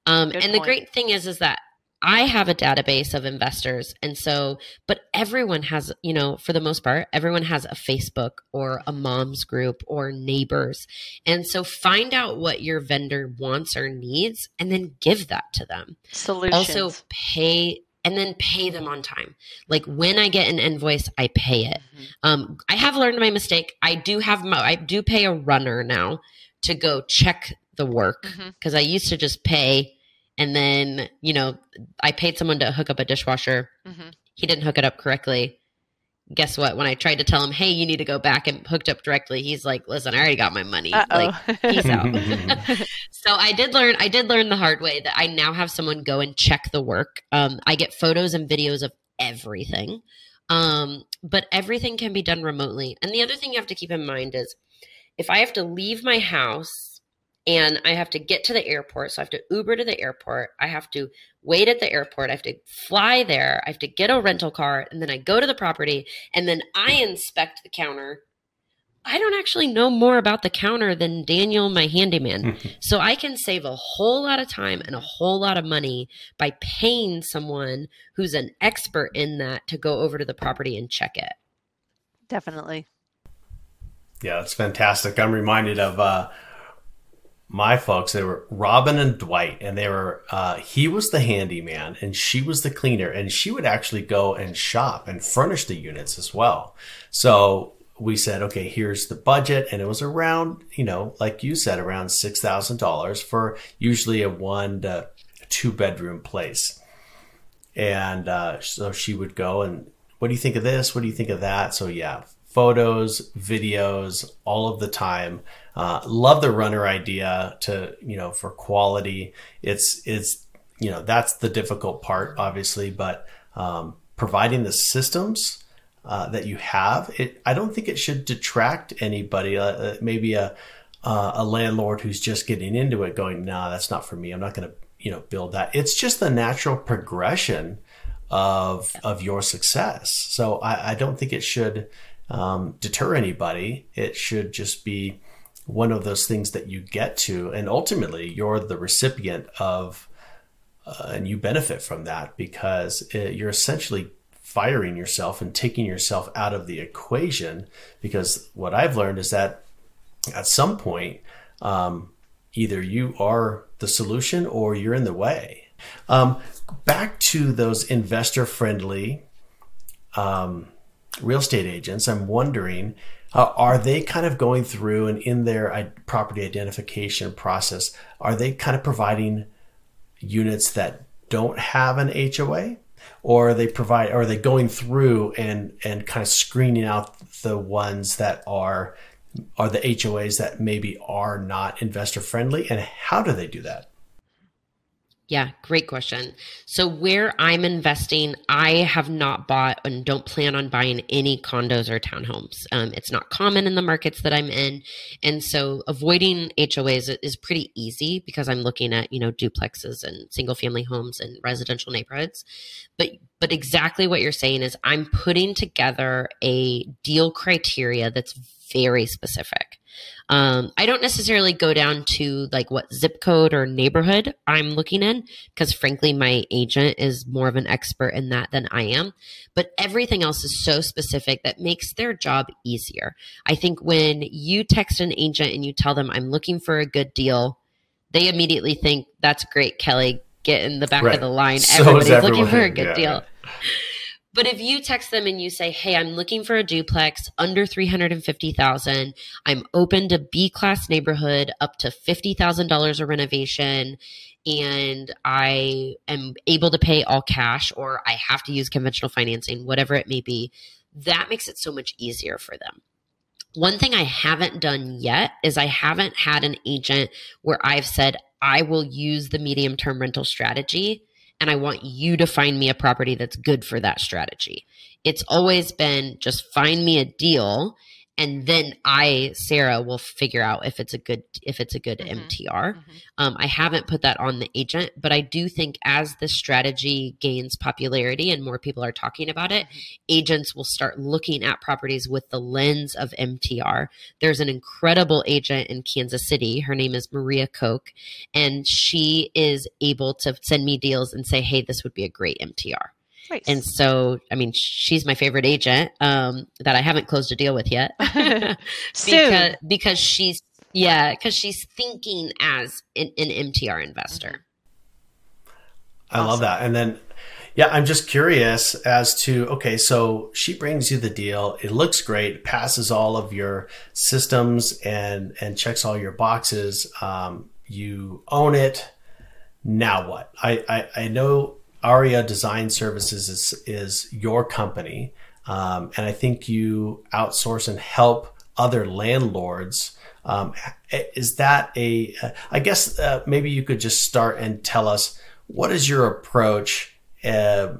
Speaker 5: Um, and the
Speaker 3: point.
Speaker 5: great thing is is that I have a database of investors. And so, but everyone has, you know, for the most part, everyone has a Facebook or a mom's group or neighbors. And so find out what your vendor wants or needs and then give that to them.
Speaker 3: solutions
Speaker 5: Also pay and then pay them on time. Like when I get an invoice, I pay it. Um, I have learned my mistake. I do have my, I do pay a runner now to go check the work because I used to just pay and then, you know, I paid someone to hook up a dishwasher.
Speaker 3: Mhm.
Speaker 5: He didn't hook it up correctly. guess what? When I tried to tell him, hey, you need to go back and hooked up directly, he's like, listen, I already got my money.
Speaker 3: Uh-oh.
Speaker 5: Like, peace out. so I did learn, I did learn the hard way that I now have someone go and check the work. Um, I get photos and videos of everything. Um, but everything can be done remotely. And the other thing you have to keep in mind is if I have to leave my house and I have to get to the airport, so I have to Uber to the airport, I have to wait at the airport, I have to fly there, I have to get a rental car, and then I go to the property, and then I inspect the counter. I don't actually know more about the counter than Daniel, my handyman. so I can save a whole lot of time and a whole lot of money by paying someone who's an expert in that to go over to the property and check it.
Speaker 3: Definitely.
Speaker 4: Yeah, that's fantastic. I'm reminded of uh, my folks. They were Robin and Dwight, and they were. Uh, he was the handyman, and she was the cleaner, and she would actually go and shop and furnish the units as well. So we said, okay, here's the budget, and it was around, you know, like you said, around six thousand dollars for usually a one to two bedroom place. And uh, so she would go and, what do you think of this? What do you think of that? So yeah, photos, videos, all of the time. Uh, love the runner idea to you know for quality. It's it's you know that's the difficult part, obviously, but um, providing the systems. Uh, that you have, it. I don't think it should detract anybody. Uh, uh maybe a uh, a landlord who's just getting into it, going, "Nah, that's not for me. I'm not going to, you know, build that." It's just the natural progression of of your success. So I, I don't think it should um, deter anybody. It should just be one of those things that you get to, and ultimately you're the recipient of, uh, and you benefit from that because it, you're essentially firing yourself and taking yourself out of the equation. Because what I've learned is that at some point, um, either you are the solution or you're in the way. Um, back to those investor friendly um, real estate agents, I'm wondering uh, are they kind of going through and in their property identification process, are they kind of providing units that don't have an HOA? Or are they provide are they going through and and kind of screening out the ones that are are the HOAs that maybe are not investor friendly and how do they do that?
Speaker 5: Yeah, great question. So, where I'm investing, I have not bought and don't plan on buying any condos or townhomes. Um, it's not common in the markets that I'm in. And so, avoiding HOAs is pretty easy because I'm looking at, you know, duplexes and single family homes and residential neighborhoods. But but exactly what you're saying is I'm putting together a deal criteria that's very specific. Um, I don't necessarily go down to like what zip code or neighborhood I'm looking in because frankly, my agent is more of an expert in that than I am. But everything else is so specific that makes their job easier. I think when you text an agent and you tell them, I'm looking for a good deal, they immediately think, that's great, Kelly. Get in the back right. of the line. So Everybody's looking for a good yeah. deal. But if you text them and you say, "Hey, I'm looking for a duplex under 350,000. I'm open to B class neighborhood up to $50,000 a renovation and I am able to pay all cash or I have to use conventional financing, whatever it may be." That makes it so much easier for them. One thing I haven't done yet is I haven't had an agent where I've said, I will use the medium term rental strategy and I want you to find me a property that's good for that strategy. It's always been just find me a deal and then I, Sarah, will figure out if it's a good if it's a good mm-hmm. MTR. Mm-hmm. Um, I haven't put that on the agent, but I do think as this strategy gains popularity and more people are talking about it, mm-hmm. agents will start looking at properties with the lens of MTR. There's an incredible agent in Kansas City. Her name is Maria Koch, and she is able to send me deals and say, "Hey, this would be a great MTR." Nice. And so, I mean, she's my favorite agent um, that I haven't closed a deal with yet. because, because she's, yeah, because she's thinking as an, an MTR investor.
Speaker 4: I awesome. love that. And then, yeah, I'm just curious as to okay, so she brings you the deal. It looks great, passes all of your systems and and checks all your boxes. Um, you own it. Now what? I, I I know Arya Design Services is is your company. um, and I think you outsource and help other landlords. Um, is that a? I guess uh, maybe you could just start and tell us what is your approach. Uh,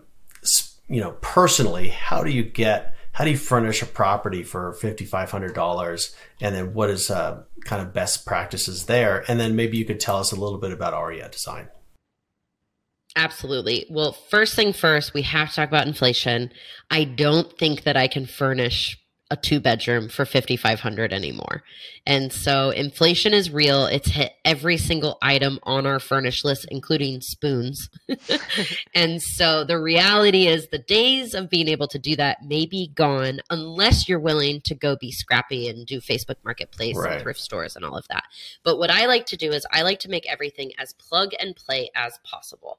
Speaker 4: you know, personally, how do you get? How do you furnish a property for fifty five hundred dollars? And then what is uh, kind of best practices there? And then maybe you could tell us a little bit about Arya Design.
Speaker 5: Absolutely. Well, first thing first, we have to talk about inflation. I don't think that I can furnish a two bedroom for 5500 anymore. And so inflation is real. It's hit every single item on our furnish list including spoons. and so the reality is the days of being able to do that may be gone unless you're willing to go be scrappy and do Facebook marketplace right. and thrift stores and all of that. But what I like to do is I like to make everything as plug and play as possible.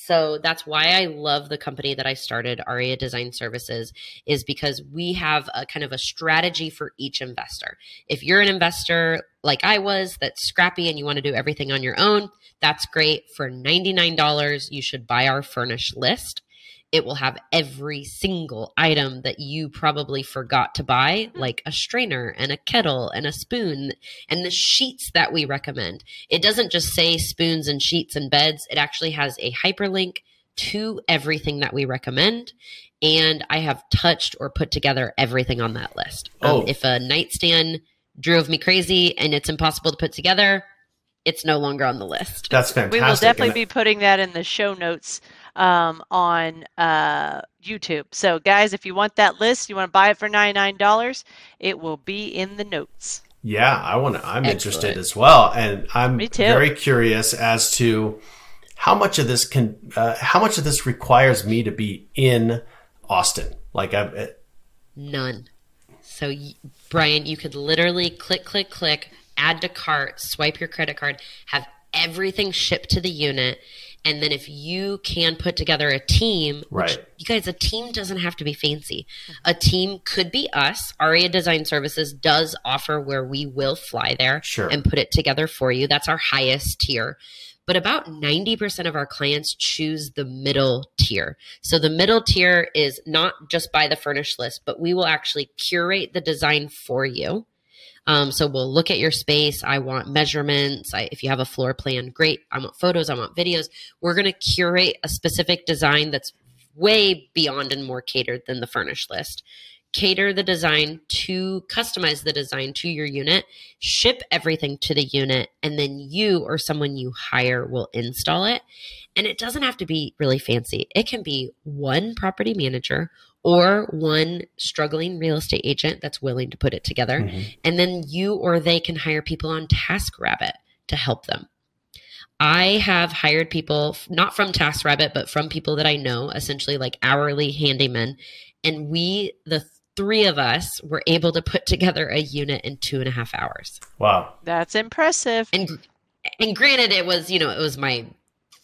Speaker 5: So that's why I love the company that I started, Arya Design Services, is because we have a kind of a strategy for each investor. If you're an investor like I was that's scrappy and you want to do everything on your own, that's great. For $99, you should buy our furnished list it will have every single item that you probably forgot to buy, like a strainer and a kettle and a spoon and the sheets that we recommend. It doesn't just say spoons and sheets and beds, it actually has a hyperlink to everything that we recommend. And I have touched or put together everything on that list. Oh. Um, if a nightstand drove me crazy and it's impossible to put together, it's no longer on the list.
Speaker 4: That's fantastic.
Speaker 3: We will definitely be putting that in the show notes um, on uh, YouTube. So, guys, if you want that list, you want to buy it for $99, it will be in the notes.
Speaker 4: Yeah, I want to. I'm Excellent. interested as well, and I'm very curious as to how much of this can, uh, how much of this requires me to be in Austin. Like I've it, uh,
Speaker 5: none. So, Brian, you could literally click, click, click, add to cart, swipe your credit card, have everything shipped to the unit and then if you can put together a team,
Speaker 4: right.
Speaker 5: you guys, a team doesn't have to be fancy. A team could be us. Arya Design Services does offer where we will fly there
Speaker 4: sure.
Speaker 5: and put it together for you. That's our highest tier. But about 90% of our clients choose the middle tier. So the middle tier is not just by the furnished list, but we will actually curate the design for you um, so we'll look at your space. I want measurements. I, if you have a floor plan, great. I want photos. I want videos. We're going to curate a specific design that's way beyond and more catered than the furnished list. Cater the design to customize the design to your unit, ship everything to the unit, and then you or someone you hire will install it. And it doesn't have to be really fancy. It can be one property manager or one struggling real estate agent that's willing to put it together. Mm-hmm. And then you or they can hire people on TaskRabbit to help them. I have hired people not from TaskRabbit, but from people that I know, essentially like hourly handymen. And we, the three of us, were able to put together a unit in two and a half hours.
Speaker 4: Wow.
Speaker 3: That's impressive.
Speaker 5: And and granted it was, you know, it was my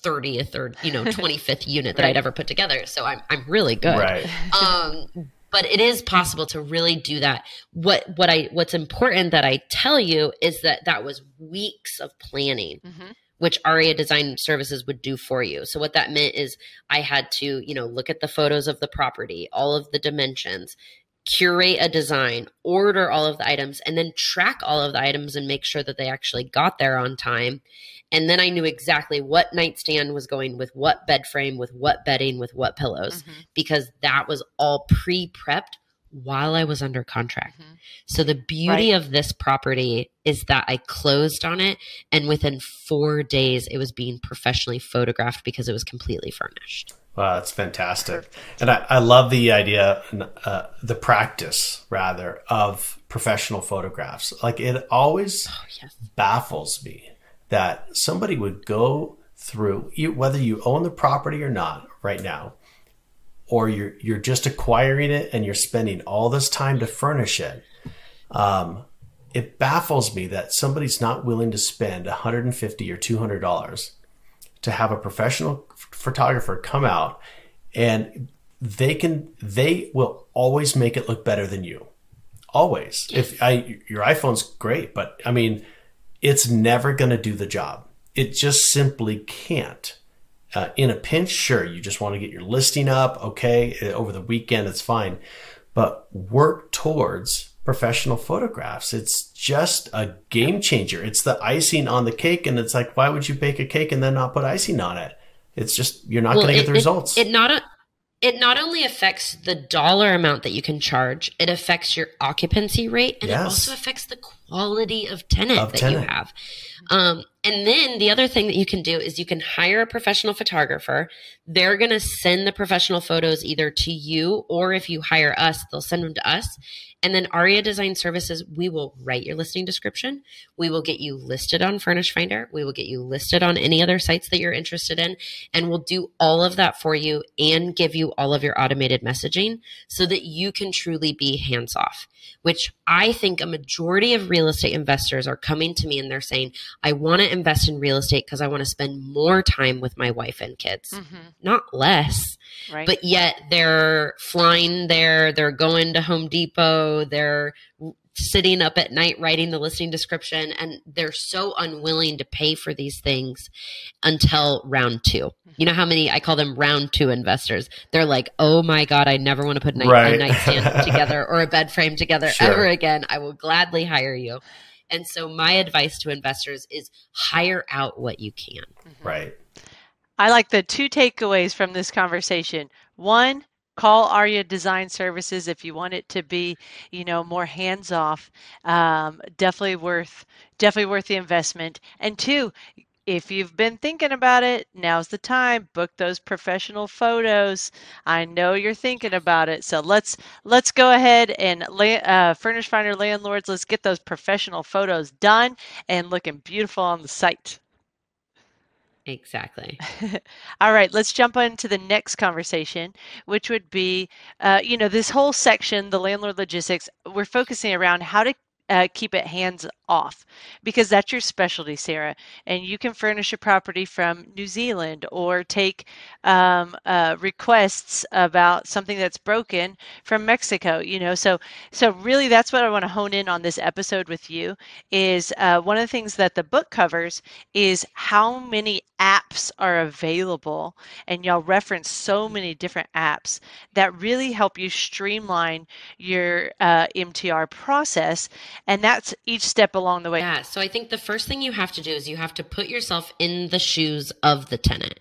Speaker 5: 30th or you know 25th unit that right. I'd ever put together. So I'm I'm really good.
Speaker 4: Right.
Speaker 5: Um, but it is possible to really do that. What what I what's important that I tell you is that that was weeks of planning. Mm-hmm. Which Arya Design Services would do for you. So, what that meant is I had to, you know, look at the photos of the property, all of the dimensions, curate a design, order all of the items, and then track all of the items and make sure that they actually got there on time. And then I knew exactly what nightstand was going with what bed frame, with what bedding, with what pillows, mm-hmm. because that was all pre prepped while I was under contract. Mm-hmm. So the beauty right. of this property is that I closed on it and within 4 days it was being professionally photographed because it was completely furnished.
Speaker 4: Wow, that's fantastic. And I, I love the idea, uh, the practice rather of professional photographs. Like it always oh, yes. baffles me that somebody would go through whether you own the property or not right now or you're you're just acquiring it and you're spending all this time to furnish it um, it baffles me that somebody's not willing to spend 150 or 200 dollars to have a professional photographer come out and they can they will always make it look better than you always if i your iphone's great but i mean it's never going to do the job. It just simply can't. Uh, in a pinch, sure, you just want to get your listing up. Okay, uh, over the weekend, it's fine. but work towards professional photographs. It's just a game changer. It's the icing on the cake. And it's like, why would you bake a cake and then not put icing on it? It's just, you're not well, going to get the
Speaker 5: it,
Speaker 4: results.
Speaker 5: It, not, a, it not only affects the dollar amount that you can charge, it affects your occupancy rate and yes. it also affects the quality of tenant of that tenant. you have. Um, and then the other thing that you can do is you can hire a professional photographer. They're going to send the professional photos either to you or if you hire us, they'll send them to us. And then Arya Design Services, we will write your listing description. We will get you listed on Furnished Finder. We will get you listed on any other sites that you're interested in. And we'll do all of that for you and give you all of your automated messaging so that you can truly be hands off, which I think a majority of real estate investors are coming to me and they're saying, I want to invest in real estate because I want to spend more time with my wife and kids, mm-hmm. not less. Right. But yet they're flying there, they're going to Home Depot, they're sitting up at night writing the listing description, and they're so unwilling to pay for these things until round two. Mm-hmm. You know how many I call them round two investors? They're like, oh my God, I never want to put night, right. a nightstand together or a bed frame together sure. ever again. I will gladly hire you. And so my advice to investors is hire out what you can.
Speaker 4: Mm-hmm. Right.
Speaker 3: I like the two takeaways from this conversation. One, call Arya Design Services if you want it to be, you know, more hands off. Um, definitely worth, definitely worth the investment. And two, if you've been thinking about it, now's the time. Book those professional photos. I know you're thinking about it, so let's let's go ahead and uh, Furnished Finder landlords. Let's get those professional photos done and looking beautiful on the site.
Speaker 5: Exactly.
Speaker 3: All right, let's jump into the next conversation, which would be, uh, you know, this whole section, the landlord logistics. We're focusing around how to uh, keep it hands off because that's your specialty, Sarah. And you can furnish a property from New Zealand or take um, uh, requests about something that's broken from Mexico. You know, so so really that's what I want to hone in on this episode with you. Is uh, one of the things that the book covers is how many apps are available, and y'all reference so many different apps that really help you streamline your uh, MTR process, and that's each step along the way.
Speaker 5: Yeah. So I think the first thing you have to do is you have to put yourself in the shoes of the tenant.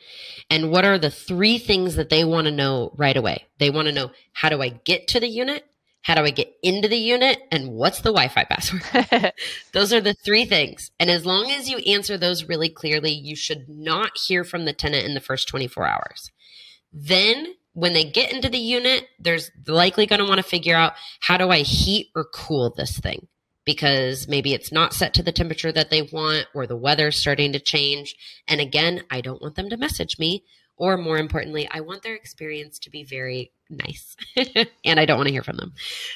Speaker 5: And what are the three things that they want to know right away? They want to know how do I get to the unit? How do I get into the unit? And what's the Wi Fi password? those are the three things. And as long as you answer those really clearly, you should not hear from the tenant in the first 24 hours. Then when they get into the unit, there's likely going to want to figure out how do I heat or cool this thing? Because maybe it's not set to the temperature that they want or the weather's starting to change. And again, I don't want them to message me. Or more importantly, I want their experience to be very nice and I don't want to hear from them.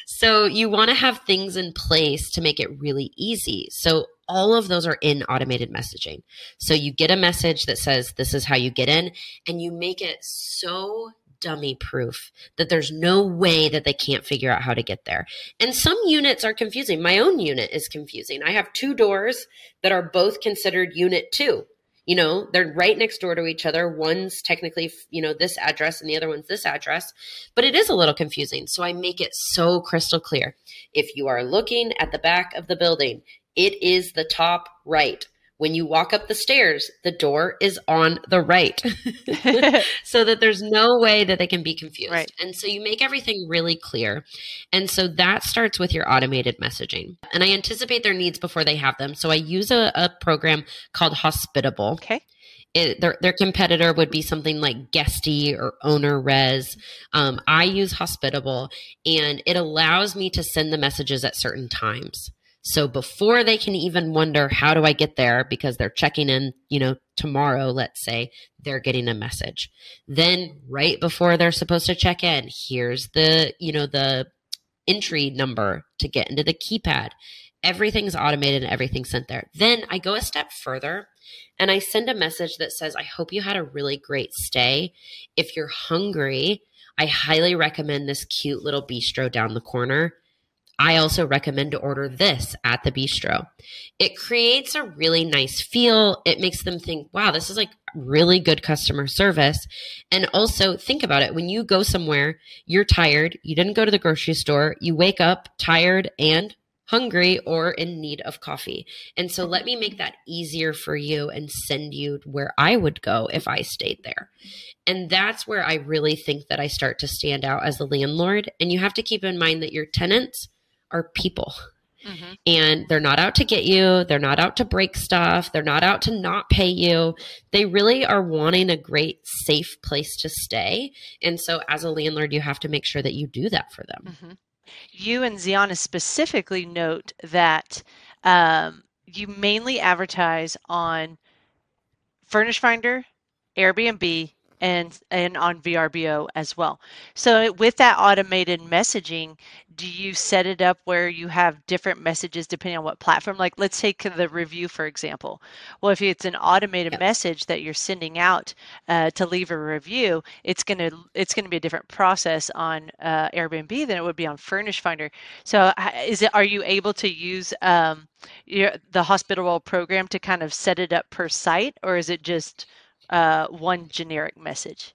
Speaker 5: So you want to have things in place to make it really easy. So all of those are in automated messaging. So you get a message that says, This is how you get in, and you make it so dummy proof that there's no way that they can't figure out how to get there. And some units are confusing. My own unit is confusing. I have two doors that are both considered unit two. You know, they're right next door to each other. One's technically, you know, this address and the other one's this address, but it is a little confusing. So I make it so crystal clear. If you are looking at the back of the building, it is the top right when you walk up the stairs, the door is on the right so that there's no way that they can be confused. Right. And so you make everything really clear. And so that starts with your automated messaging. And I anticipate their needs before they have them. So I use a, a program called Hospitable.
Speaker 3: Okay.
Speaker 5: It, their, their competitor would be something like Guesty or OwnerRez. Um, I use Hospitable, and it allows me to send the messages at certain times. So before they can even wonder, how do I get there? Because they're checking in, you know, tomorrow, let's say, they're getting a message. Then right before they're supposed to check in, here's the, you know, the entry number to get into the keypad. Everything's automated and everything's sent there. Then I go a step further and I send a message that says, I hope you had a really great stay. If you're hungry, I highly recommend this cute little bistro down the corner I also recommend to order this at the bistro. It creates a really nice feel. It makes them think, wow, this is like really good customer service. And also think about it. When you go somewhere, you're tired, you didn't go to the grocery store, you wake up tired and hungry or in need of coffee. And so let me make that easier for you and send you where I would go if I stayed there. And that's where I really think that I start to stand out as the landlord. And you have to keep in mind that your tenants are people. Mm-hmm. And they're not out to get you. They're not out to break stuff. They're not out to not pay you. They really are wanting a great, safe place to stay. And so, as a landlord, you have to make sure that you do that for them.
Speaker 3: Mm-hmm. You and Zeona specifically note that um, you mainly advertise on Furnished Finder, Airbnb, and and on VRBO as well. So with that automated messaging, do you set it up where you have different messages depending on what platform? Like let's take the review for example. Well, if it's an automated message that you're sending out uh, to leave a review, it's gonna it's gonna be a different process on uh, Airbnb than it would be on Furnished Finder. So is it are you able to use um, your, the Hospitable program to kind of set it up per site, or is it just uh, one generic message?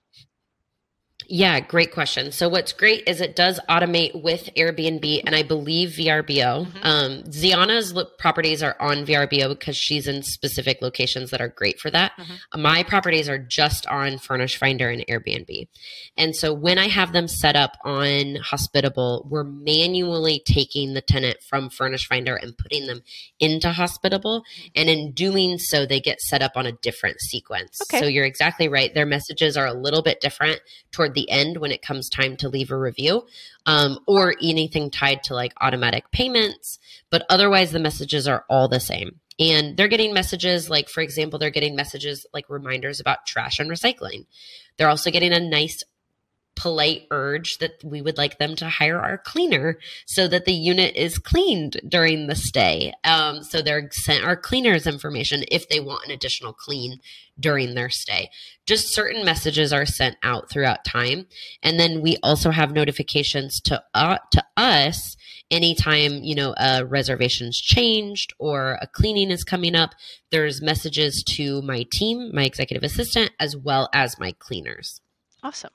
Speaker 5: Yeah, great question. So what's great is it does automate with Airbnb and I believe VRBO. Mm-hmm. Um, Zeona's properties are on VRBO because she's in specific locations that are great for that. Mm-hmm. My properties are just on Furnished Finder and Airbnb. And so when I have them set up on Hospitable, we're manually taking the tenant from Furnished Finder and putting them into Hospitable. And in doing so, they get set up on a different sequence. Okay. So you're exactly right. Their messages are a little bit different toward the end when it comes time to leave a review um, or anything tied to like automatic payments. But otherwise, the messages are all the same. And they're getting messages like, for example, they're getting messages like reminders about trash and recycling. They're also getting a nice polite urge that we would like them to hire our cleaner so that the unit is cleaned during the stay. Um, so they're sent our cleaners information if they want an additional clean during their stay. Just certain messages are sent out throughout time, and then we also have notifications to uh, to us anytime you know a reservation's changed or a cleaning is coming up. There's messages to my team, my executive assistant, as well as my cleaners.
Speaker 3: Awesome.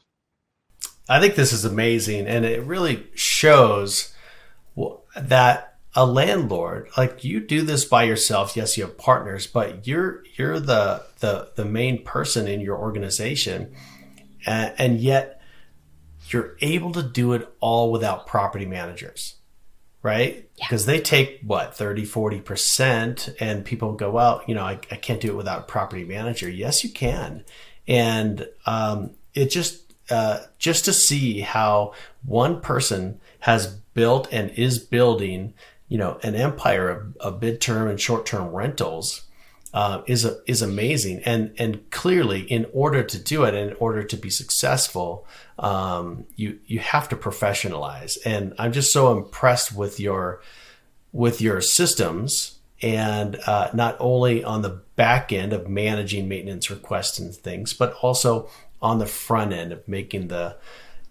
Speaker 4: I think this is amazing, and it really shows that a landlord, like you do this by yourself. Yes, you have partners, but you're you're the the the main person in your organization, and, and yet you're able to do it all without property managers right? Because yeah. they take what 30, 40%, and people go out, you know, I, I, can't do it without a property manager. Yes, you can. And um, it just uh, just to see how one person has built and is building, you know, an empire of, of mid-term and short-term rentals uh, is a, is amazing. And and clearly, in order to do it, in order to be successful, um, you you have to professionalize. And I'm just so impressed with your with your systems and uh, not only on the back end of managing maintenance requests and things, but also on the front end of making the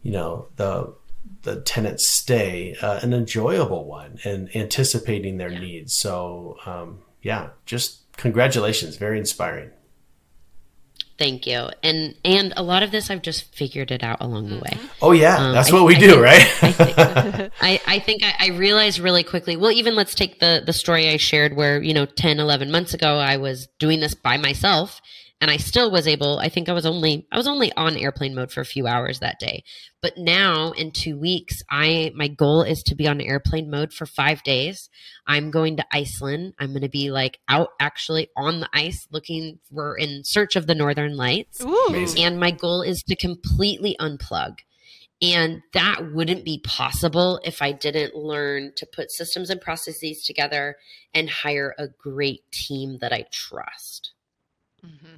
Speaker 4: you know the the tenant stay uh, an enjoyable one and anticipating their yeah. needs. So um, yeah just congratulations. Very inspiring.
Speaker 5: Thank you. And and a lot of this i've just figured it out along the way. Mm-hmm.
Speaker 4: oh yeah. Um, that's what we I do
Speaker 5: think,
Speaker 4: right?
Speaker 5: I think, I, I, think I, I realized really quickly well even let's take the the story i shared where you know 10 11 months ago i was doing this by myself and I still was able I think I was only I was only on airplane mode for a few hours that day. But now in 2 weeks I my goal is to be on airplane mode for 5 days. I'm going to Iceland. I'm going to be like out actually on the ice looking we're in search of the northern lights. Ooh. And my goal is to completely unplug. And that wouldn't be possible if I didn't learn to put systems and processes together and hire a great team that I trust. Mm-hmm.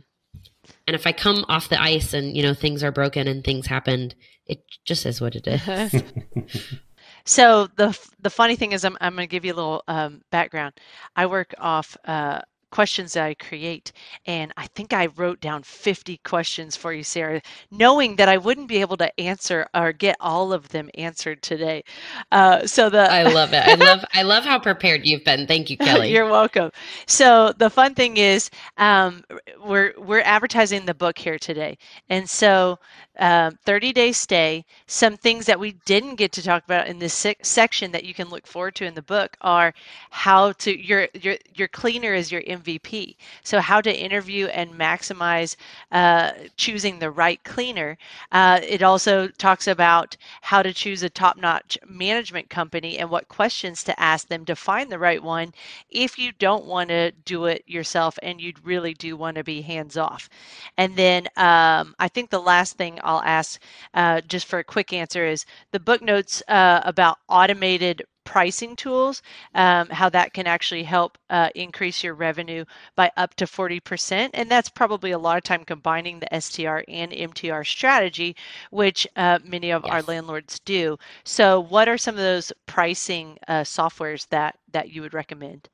Speaker 5: And if I come off the ice and, you know, things are broken and things happened, it just is what it is.
Speaker 3: so the the funny thing is, I'm I'm going to give you a little um, background. I work off uh, questions that I create. And I think I wrote down 50 questions for you, Sarah, knowing that I wouldn't be able to answer or get all of them answered today. Uh, so the
Speaker 5: I love it. I love I love how prepared you've been. Thank you, Kelly.
Speaker 3: You're welcome. So the fun thing is, um, we're we're advertising the book here today, and so um, 30 day stay. Some things that we didn't get to talk about in this sec- section that you can look forward to in the book are how to your your your cleaner is your MVP. So how to interview and maximize uh, choosing the right cleaner. Uh, it also talks about how to choose a top notch management company and what questions to ask them to find the right one if you don't want to do it yourself and you really do want to be hands off. And then um, I think the last thing I'll ask uh, just for a quick answer is the book notes uh, about automated pricing tools, um, how that can actually help uh, increase your revenue by up to 40%. And that's probably a lot of time combining the STR and MTR strategy, which uh, many of yes. our landlords do. So, what are some of those pricing uh, softwares that, that you would recommend?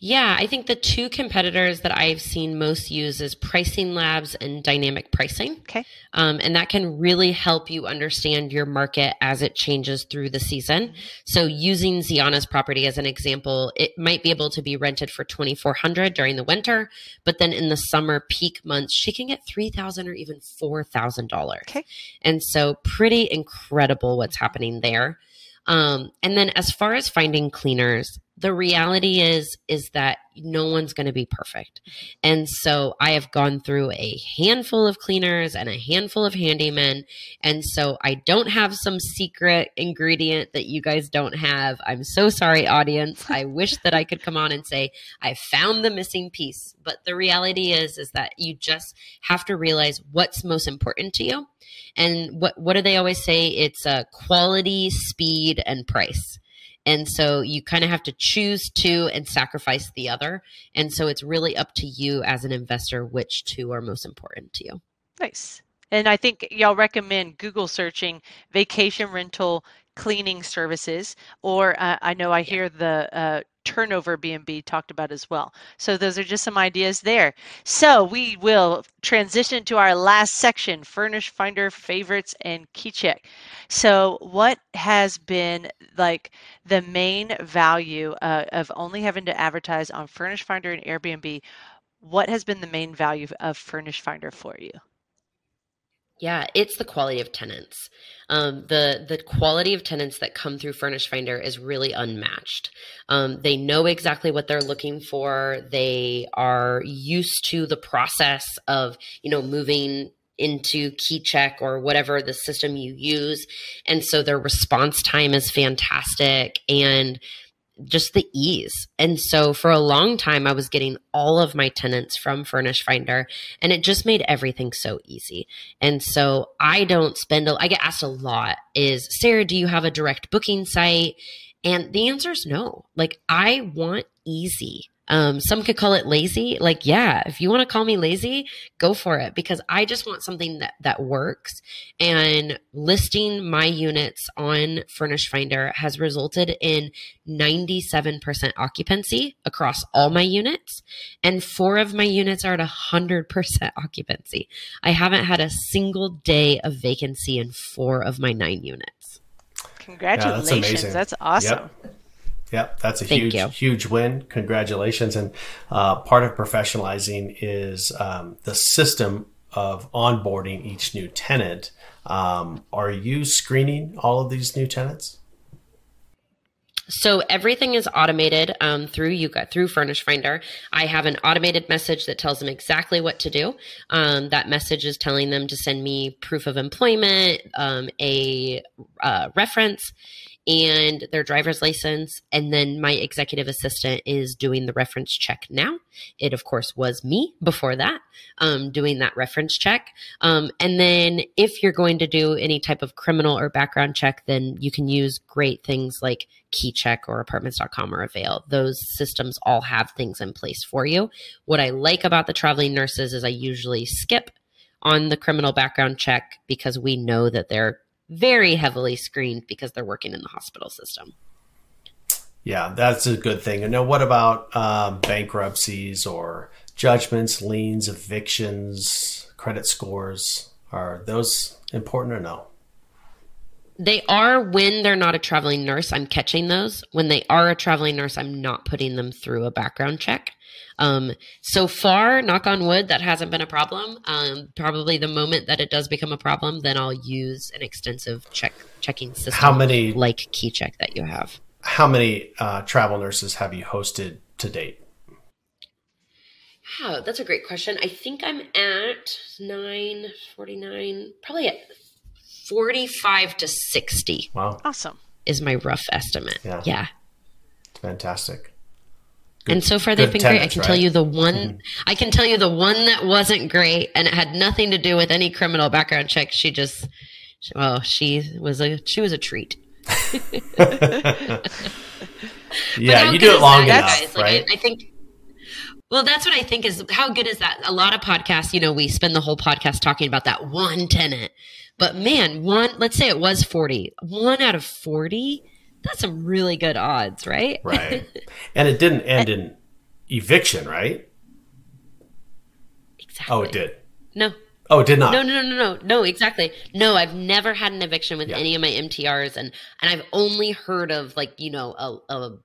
Speaker 5: Yeah, I think the two competitors that I've seen most use is Pricing Labs and Dynamic Pricing.
Speaker 3: Okay.
Speaker 5: Um, and that can really help you understand your market as it changes through the season. So using Zeona's property as an example, it might be able to be rented for 2400 during the winter, but then in the summer peak months, she can get 3000 or even $4,000.
Speaker 3: Okay.
Speaker 5: And so pretty incredible what's happening there. Um, and then as far as finding cleaners, the reality is is that no one's going to be perfect. And so i have gone through a handful of cleaners and a handful of handymen. And so i don't have some secret ingredient that you guys don't have. I'm so sorry audience. I wish that i could come on and say i found the missing piece. But the reality is is that you just have to realize what's most important to you. And what what do they always say? It's a uh, quality speed and price and so you kind of have to choose two and sacrifice the other. And so it's really up to you as an investor which two are most important to you.
Speaker 3: Nice. And I think y'all recommend Google searching vacation rental cleaning services, or uh, I know I hear the uh, turnover B&B talked about as well. So those are just some ideas there. So we will transition to our last section, Furnished Finder favorites and KeyCheck. So what has been like the main value uh, of only having to advertise on Furnished Finder and Airbnb? What has been the main value of Furnished Finder for you?
Speaker 5: Yeah, it's the quality of tenants. Um, the the quality of tenants that come through Furnished Finder is really unmatched. Um, they know exactly what they're looking for. They are used to the process of you know moving into KeyCheck or whatever the system you use, and so their response time is fantastic and just the ease. And so for a long time, I was getting all of my tenants from Furnished Finder, and it just made everything so easy. And so I don't spend, a, I get asked a lot is, Sarah, do you have a direct booking site? And the answer is no. Like, I want easy. Um, some could call it lazy. Like, yeah, if you want to call me lazy, go for it because I just want something that, that works. And listing my units on Furnished Finder has resulted in 97% occupancy across all my units. And four of my units are at 100% occupancy. I haven't had a single day of vacancy in four of my nine units.
Speaker 3: Congratulations. Yeah, that's, that's, awesome.
Speaker 4: Yep. Yep, that's a Thank huge, you. huge win. Congratulations. And uh, part of professionalizing is um, the system of onboarding each new tenant. Um, are you screening all of these new tenants?
Speaker 5: So everything is automated um, through Yuka, through Furnished Finder. I have an automated message that tells them exactly what to do. Um, that message is telling them to send me proof of employment, um, a uh, reference, and their driver's license. And then my executive assistant is doing the reference check now. It, of course, was me before that, um, doing that reference check. Um, and then if you're going to do any type of criminal or background check, then you can use great things like KeyCheck or apartments.com or Avail. Those systems all have things in place for you. What I like about the traveling nurses is I usually skip on the criminal background check because we know that they're very heavily screened because they're working in the hospital system.
Speaker 4: Yeah, that's a good thing. And now, what about um, bankruptcies or judgments, liens, evictions, credit scores? Are those important or no?
Speaker 5: They are when they're not a traveling nurse. I'm catching those. When they are a traveling nurse, I'm not putting them through a background check. Um, so far, knock on wood, that hasn't been a problem. Um, probably the moment that it does become a problem, then I'll use an extensive check checking system.
Speaker 4: How many
Speaker 5: like KeyCheck that you have?
Speaker 4: How many uh, travel nurses have you hosted to date?
Speaker 5: Oh, that's a great question. I think I'm at nine forty nine, probably at forty five to sixty.
Speaker 4: Wow,
Speaker 3: Awesome.
Speaker 5: is my rough estimate.
Speaker 4: Yeah.
Speaker 5: yeah.
Speaker 4: fantastic.
Speaker 5: And so far they've
Speaker 4: good
Speaker 5: been great. I can tell you the one
Speaker 4: Mhm.
Speaker 5: I can tell you the one that wasn't great and it had nothing to do with any criminal background check. She just well, she was a she was a treat.
Speaker 4: Yeah, you do it long
Speaker 5: that,
Speaker 4: enough,
Speaker 5: guys? Like,
Speaker 4: right?
Speaker 5: I, I think well, that's what I think is how good is that? A lot of podcasts, you know, we spend the whole podcast talking about that one tenant. But man, one let's say it was 40. One out of 40, that's some really good odds, right?
Speaker 4: right. And it didn't end in eviction, right?
Speaker 5: exactly.
Speaker 4: Oh, it did.
Speaker 5: No.
Speaker 4: Oh, it did not.
Speaker 5: No, no, no, no, no, no, exactly. No, I've never had an eviction with
Speaker 4: Yeah.
Speaker 5: any of my MTRs, and and I've only heard of like you know a, a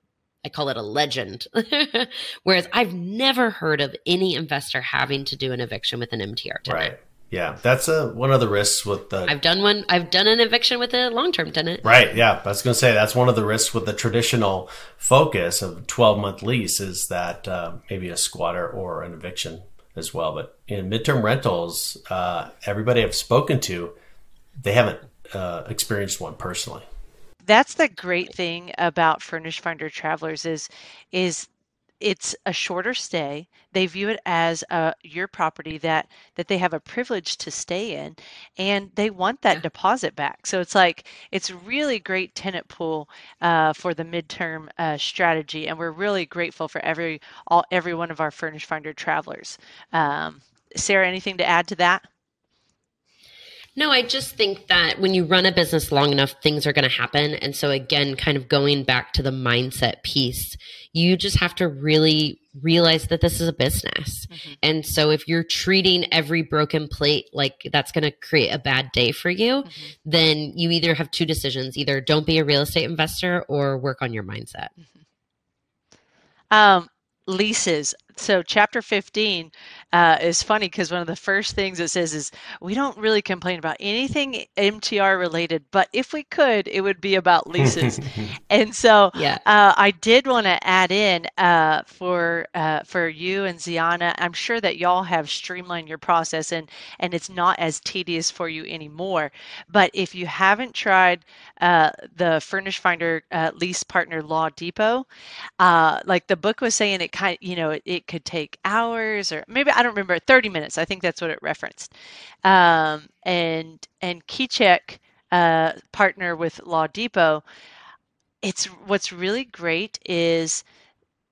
Speaker 5: I call it a legend, whereas I've never heard of any investor having to do an eviction with an MTR tenant.
Speaker 4: Right. Yeah, that's a, one of the risks with the
Speaker 5: I've done one. I've done an eviction with a long term tenant.
Speaker 4: Right. Yeah. I was going to say that's one of the risks with the traditional focus of 12 month lease is that uh, maybe a squatter or an eviction as well. But in midterm rentals, uh, everybody I've spoken to, they haven't uh, experienced one personally.
Speaker 3: That's the great thing about Furnished Finder Travelers is is it's a shorter stay. They view it as uh, your property that that they have a privilege to stay in, and they want that
Speaker 5: Yeah.
Speaker 3: deposit back. So it's like it's really great tenant pool uh, for the midterm uh, strategy, and we're really grateful for every all every one of our Furnished Finder travelers. Um, Sarah, anything to add to that?
Speaker 5: No, I just think that when you run a business long enough, things are going to happen. And so, again, kind of going back to the mindset piece, you just have to really realize that this is a business.
Speaker 3: Mhm.
Speaker 5: And so, if you're treating every broken plate like that's going to create a bad day for you,
Speaker 3: Mhm.
Speaker 5: then you either have two decisions either don't be a real estate investor or work on your mindset.
Speaker 3: Um, leases. So chapter 15 uh, is funny because one of the first things it says is we don't really complain about anything MTR related, but if we could, it would be about leases. and so
Speaker 5: Yeah.
Speaker 3: uh, I did want to add in uh, for uh, for you and Zeona. I'm sure that y'all have streamlined your process and and it's not as tedious for you anymore. But if you haven't tried uh, the Furnished Finder uh, Lease Partner Law Depot, uh, like the book was saying, it kind you know it, it could take hours or maybe I don't remember 30 minutes. I think that's what it referenced. Um, and and KeyCheck uh, partner with Law Depot it's what's really great is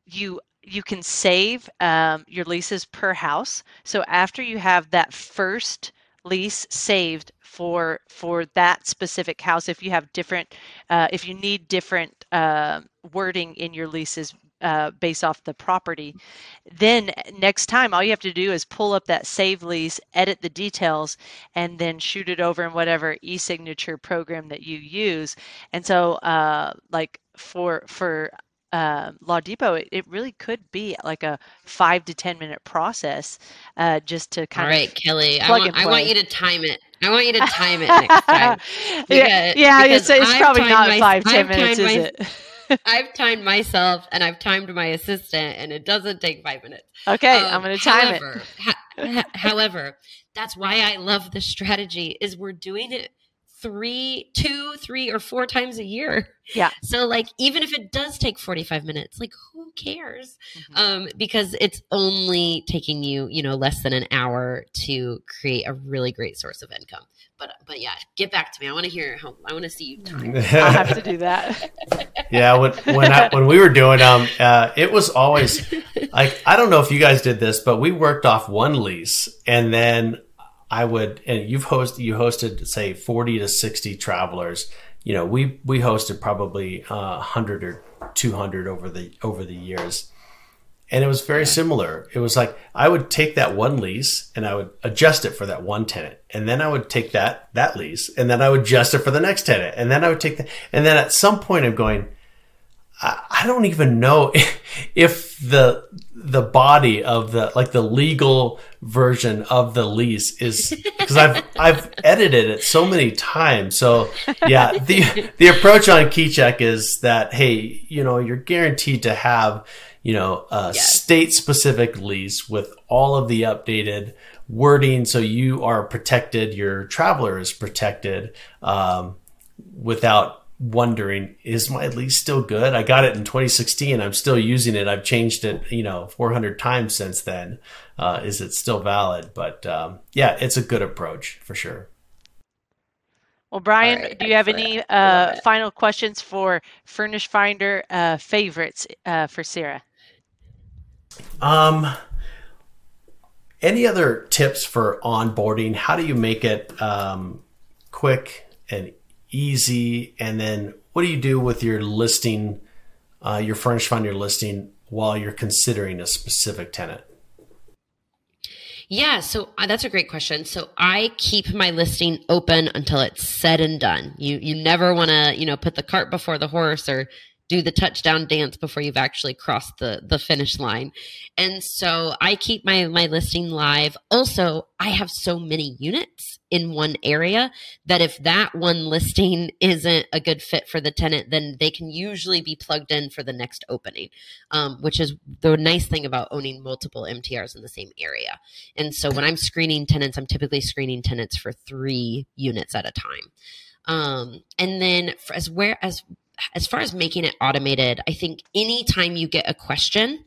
Speaker 3: you you can save um, your leases per house. So after you have that first lease saved for for that specific house, if you have different, uh, if you need different uh, wording in your leases uh, based off the property, then next time all you have to do is pull up that save lease, edit the details, and then shoot it over in whatever e-signature program that you use. And so, uh, like for for uh, Law Depot, it, it really could be like a five to ten minute process, uh, just to
Speaker 5: All
Speaker 3: kind
Speaker 5: right,
Speaker 3: of
Speaker 5: Kelly, I want, I want you to time it. I want you to time it next time.
Speaker 3: yeah,
Speaker 5: Because-
Speaker 3: yeah,
Speaker 5: because
Speaker 3: it's, it's probably not
Speaker 5: my-
Speaker 3: five ten minutes,
Speaker 5: timed
Speaker 3: is
Speaker 5: my-
Speaker 3: it?
Speaker 5: I've timed myself and I've timed my assistant, and it doesn't take five minutes.
Speaker 3: Okay,
Speaker 5: Um,
Speaker 3: I'm going to time it.
Speaker 5: however, ha- ha- however, that's why I love this strategy. Is we're doing it three, two, three, or four times a year.
Speaker 3: Yeah.
Speaker 5: So like, even if it does take 45 minutes, like who cares?
Speaker 3: Mhm.
Speaker 5: Um, because it's only taking you, you know, less than an hour to create a really great source of income. But but yeah, get back to me. I want to hear how. I want to see you time.
Speaker 3: I'll have to do that.
Speaker 4: yeah, when when, I, when we were doing them, uh, it was always like I don't know if you guys did this, but we worked off one lease, and then I would and you've hosted you hosted say forty to sixty travelers. you know, we we hosted probably uh, 100 or 200 over the over the years. And it was very similar. It was like I would take that one lease and I would adjust it for that one tenant. And then I would take that that lease and then I would adjust it for the next tenant. And then I would take that and then at some point I'm going, I, don't even know if the the body of the like the legal version of the lease is because I've I've edited it so many times. So yeah, the the approach on KeyCheck is that hey, you know, you're guaranteed to have you know a yes. state specific lease with all of the updated wording, so you are protected, your traveler is protected um, without wondering, is my lease still good? I got it in 2016. I'm still using it. I've changed it, you know, 400 times since then. Uh, is it still valid? But um, yeah, it's a good approach for sure.
Speaker 3: Well, Brian, right, do you have any uh, final questions for Furnished Finder uh, favorites uh, for Sarah?
Speaker 4: Um, any other tips for onboarding? How do you make it um, quick and easy? And then what do you do with your listing, uh, your Furnished Finder listing while you're considering a specific tenant?
Speaker 5: Yeah, so uh, that's a great question. So I keep my listing open until it's said and done. You you never want to, you know, put the cart before the horse or do the touchdown dance before you've actually crossed the the finish line. And so I keep my my listing live. Also, I have so many units in one area that if that one listing isn't a good fit for the tenant, then they can usually be plugged in for the next opening, um, which is the nice thing about owning multiple MTRs in the same area. And so when I'm screening tenants, I'm typically screening tenants for three units at a time. Um, and then as where as as far as making it automated, I think anytime you get a question,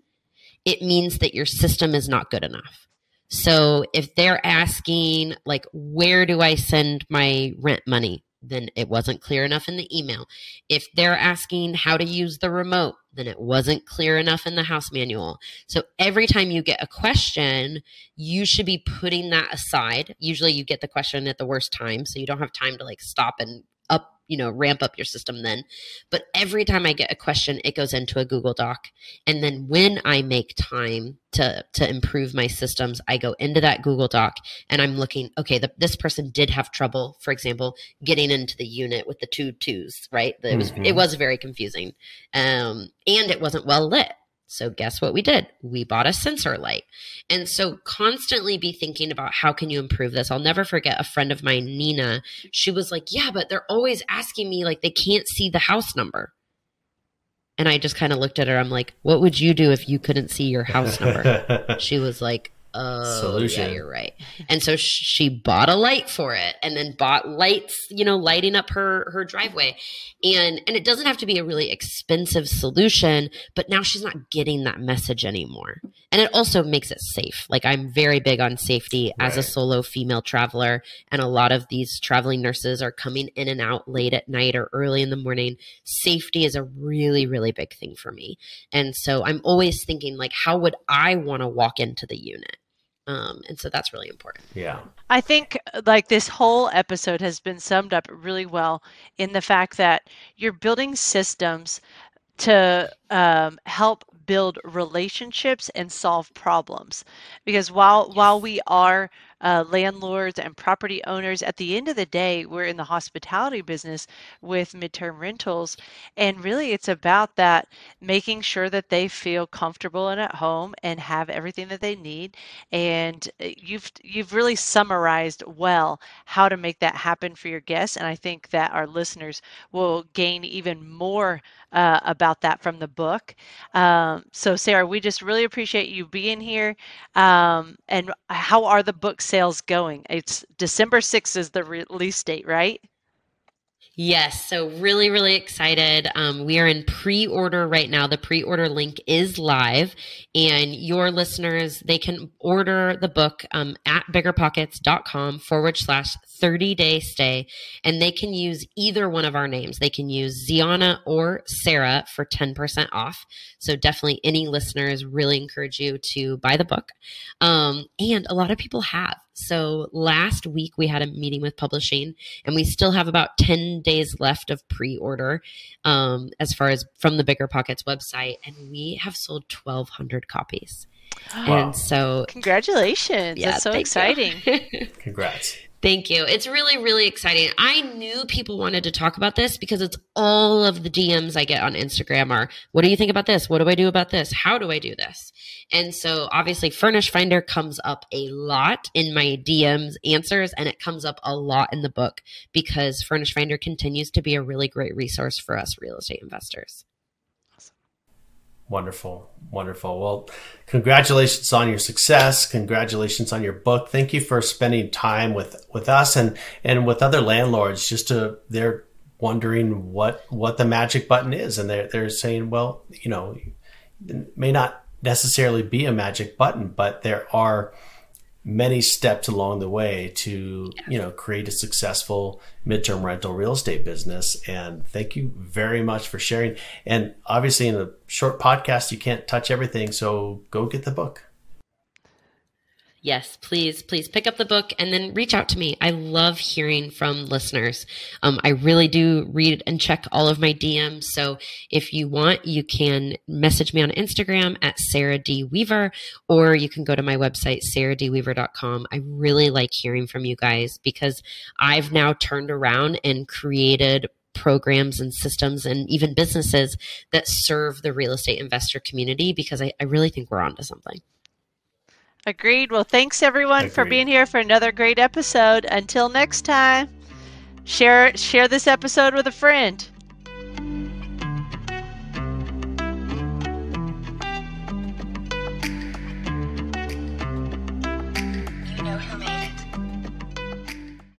Speaker 5: it means that your system is not good enough. So if they're asking, like, where do I send my rent money? Then it wasn't clear enough in the email. If they're asking how to use the remote, then it wasn't clear enough in the house manual. So every time you get a question, you should be putting that aside. Usually you get the question at the worst time, so you don't have time to like stop and you know ramp up your system then. But every time i get a question it goes into a google doc. And then when i make time to to improve my systems i go into that google doc and i'm looking okay the, this person did have trouble for example getting into the unit with the two twos right? It was mm-hmm. it was very confusing. Um, and it wasn't well lit so guess what we did? We bought a sensor light. And so constantly be thinking about how can you improve this? I'll never forget a friend of mine, Nina. She was like, "Yeah, but they're always asking me like they can't see the house number." And I just kind of looked at her. I'm like, "What would you do if you couldn't see your house number?" she was like, Oh, solution. Yeah, you're right. And so she bought a light for it, and then bought lights, you know, lighting up her her driveway, and and it doesn't have to be a really expensive solution, but now she's not getting that message anymore, and it also makes it safe. Like I'm very big on safety right. as a solo female traveler, and a lot of these traveling nurses are coming in and out late at night or early in the morning. Safety is a really really big thing for me, and so I'm always thinking like, how would I want to walk into the unit? Um, and so that's really important.
Speaker 4: Yeah.
Speaker 3: I think like this whole episode has been summed up really well in the fact that you're building systems to um, help build relationships and solve problems because while while we are uh, landlords and property owners. At the end of the day, we're in the hospitality business with midterm rentals. And really, it's about that making sure that they feel comfortable and at home and have everything that they need. And uh, you've, you've really summarized well how to make that happen for your guests. And I think that our listeners will gain even more uh, about that from the book. Um, so, Sarah, we just really appreciate you being here. Um, and how are the book sales going? It's December 6th is the release date, right?
Speaker 5: Yes, so really, really excited. Um, we are in pre order right now. The pre order link is live, and your listeners, they can order the book um, at biggerpockets.com forward slash 30 day stay, and they can use either one of our names. They can use Zeona or Sarah for 10% off. So definitely any listeners really encourage you to buy the book. Um, and a lot of people have. So last week we had a meeting with publishing, and we still have about 10 days left of pre order um, as far as from the Bigger Pockets website, and we have sold 1,200 copies.
Speaker 3: Wow.
Speaker 5: And so,
Speaker 3: congratulations!
Speaker 5: Yeah,
Speaker 3: That's so exciting.
Speaker 4: Congrats.
Speaker 5: Thank you. It's really, really exciting. I knew people wanted to talk about this because it's all of the DMs I get on Instagram are, what do you think about this? What do I do about this? How do I do this? And so obviously Furnished Finder comes up a lot in my DMs answers and it comes up a lot in the book because Furnished Finder continues to be a really great resource for us real estate investors.
Speaker 4: Wonderful. Wonderful. Well, congratulations on your success. Congratulations on your book. Thank you for spending time with, with us and, and with other landlords just to, they're wondering what, what the magic button is. And they're, they're saying, well, you know, may not necessarily be a magic button, but there are many steps along the way to you know create a successful midterm rental real estate business. And thank you very much for sharing. And obviously in a short podcast you can't touch everything so go get the book
Speaker 5: Yes, please, please pick up the book and then reach out to me. I love hearing from listeners. Um, I really do read and check all of my DMs. So if you want, you can message me on Instagram at Sarah D. Weaver, or you can go to my website, sarahdweaver.com. I really like hearing from you guys because I've now turned around and created programs and systems and even businesses that serve the real estate investor community because I, I really think we're onto something.
Speaker 3: Agreed. Well, thanks everyone for being here for another great episode. Until next time, share share this episode with a friend.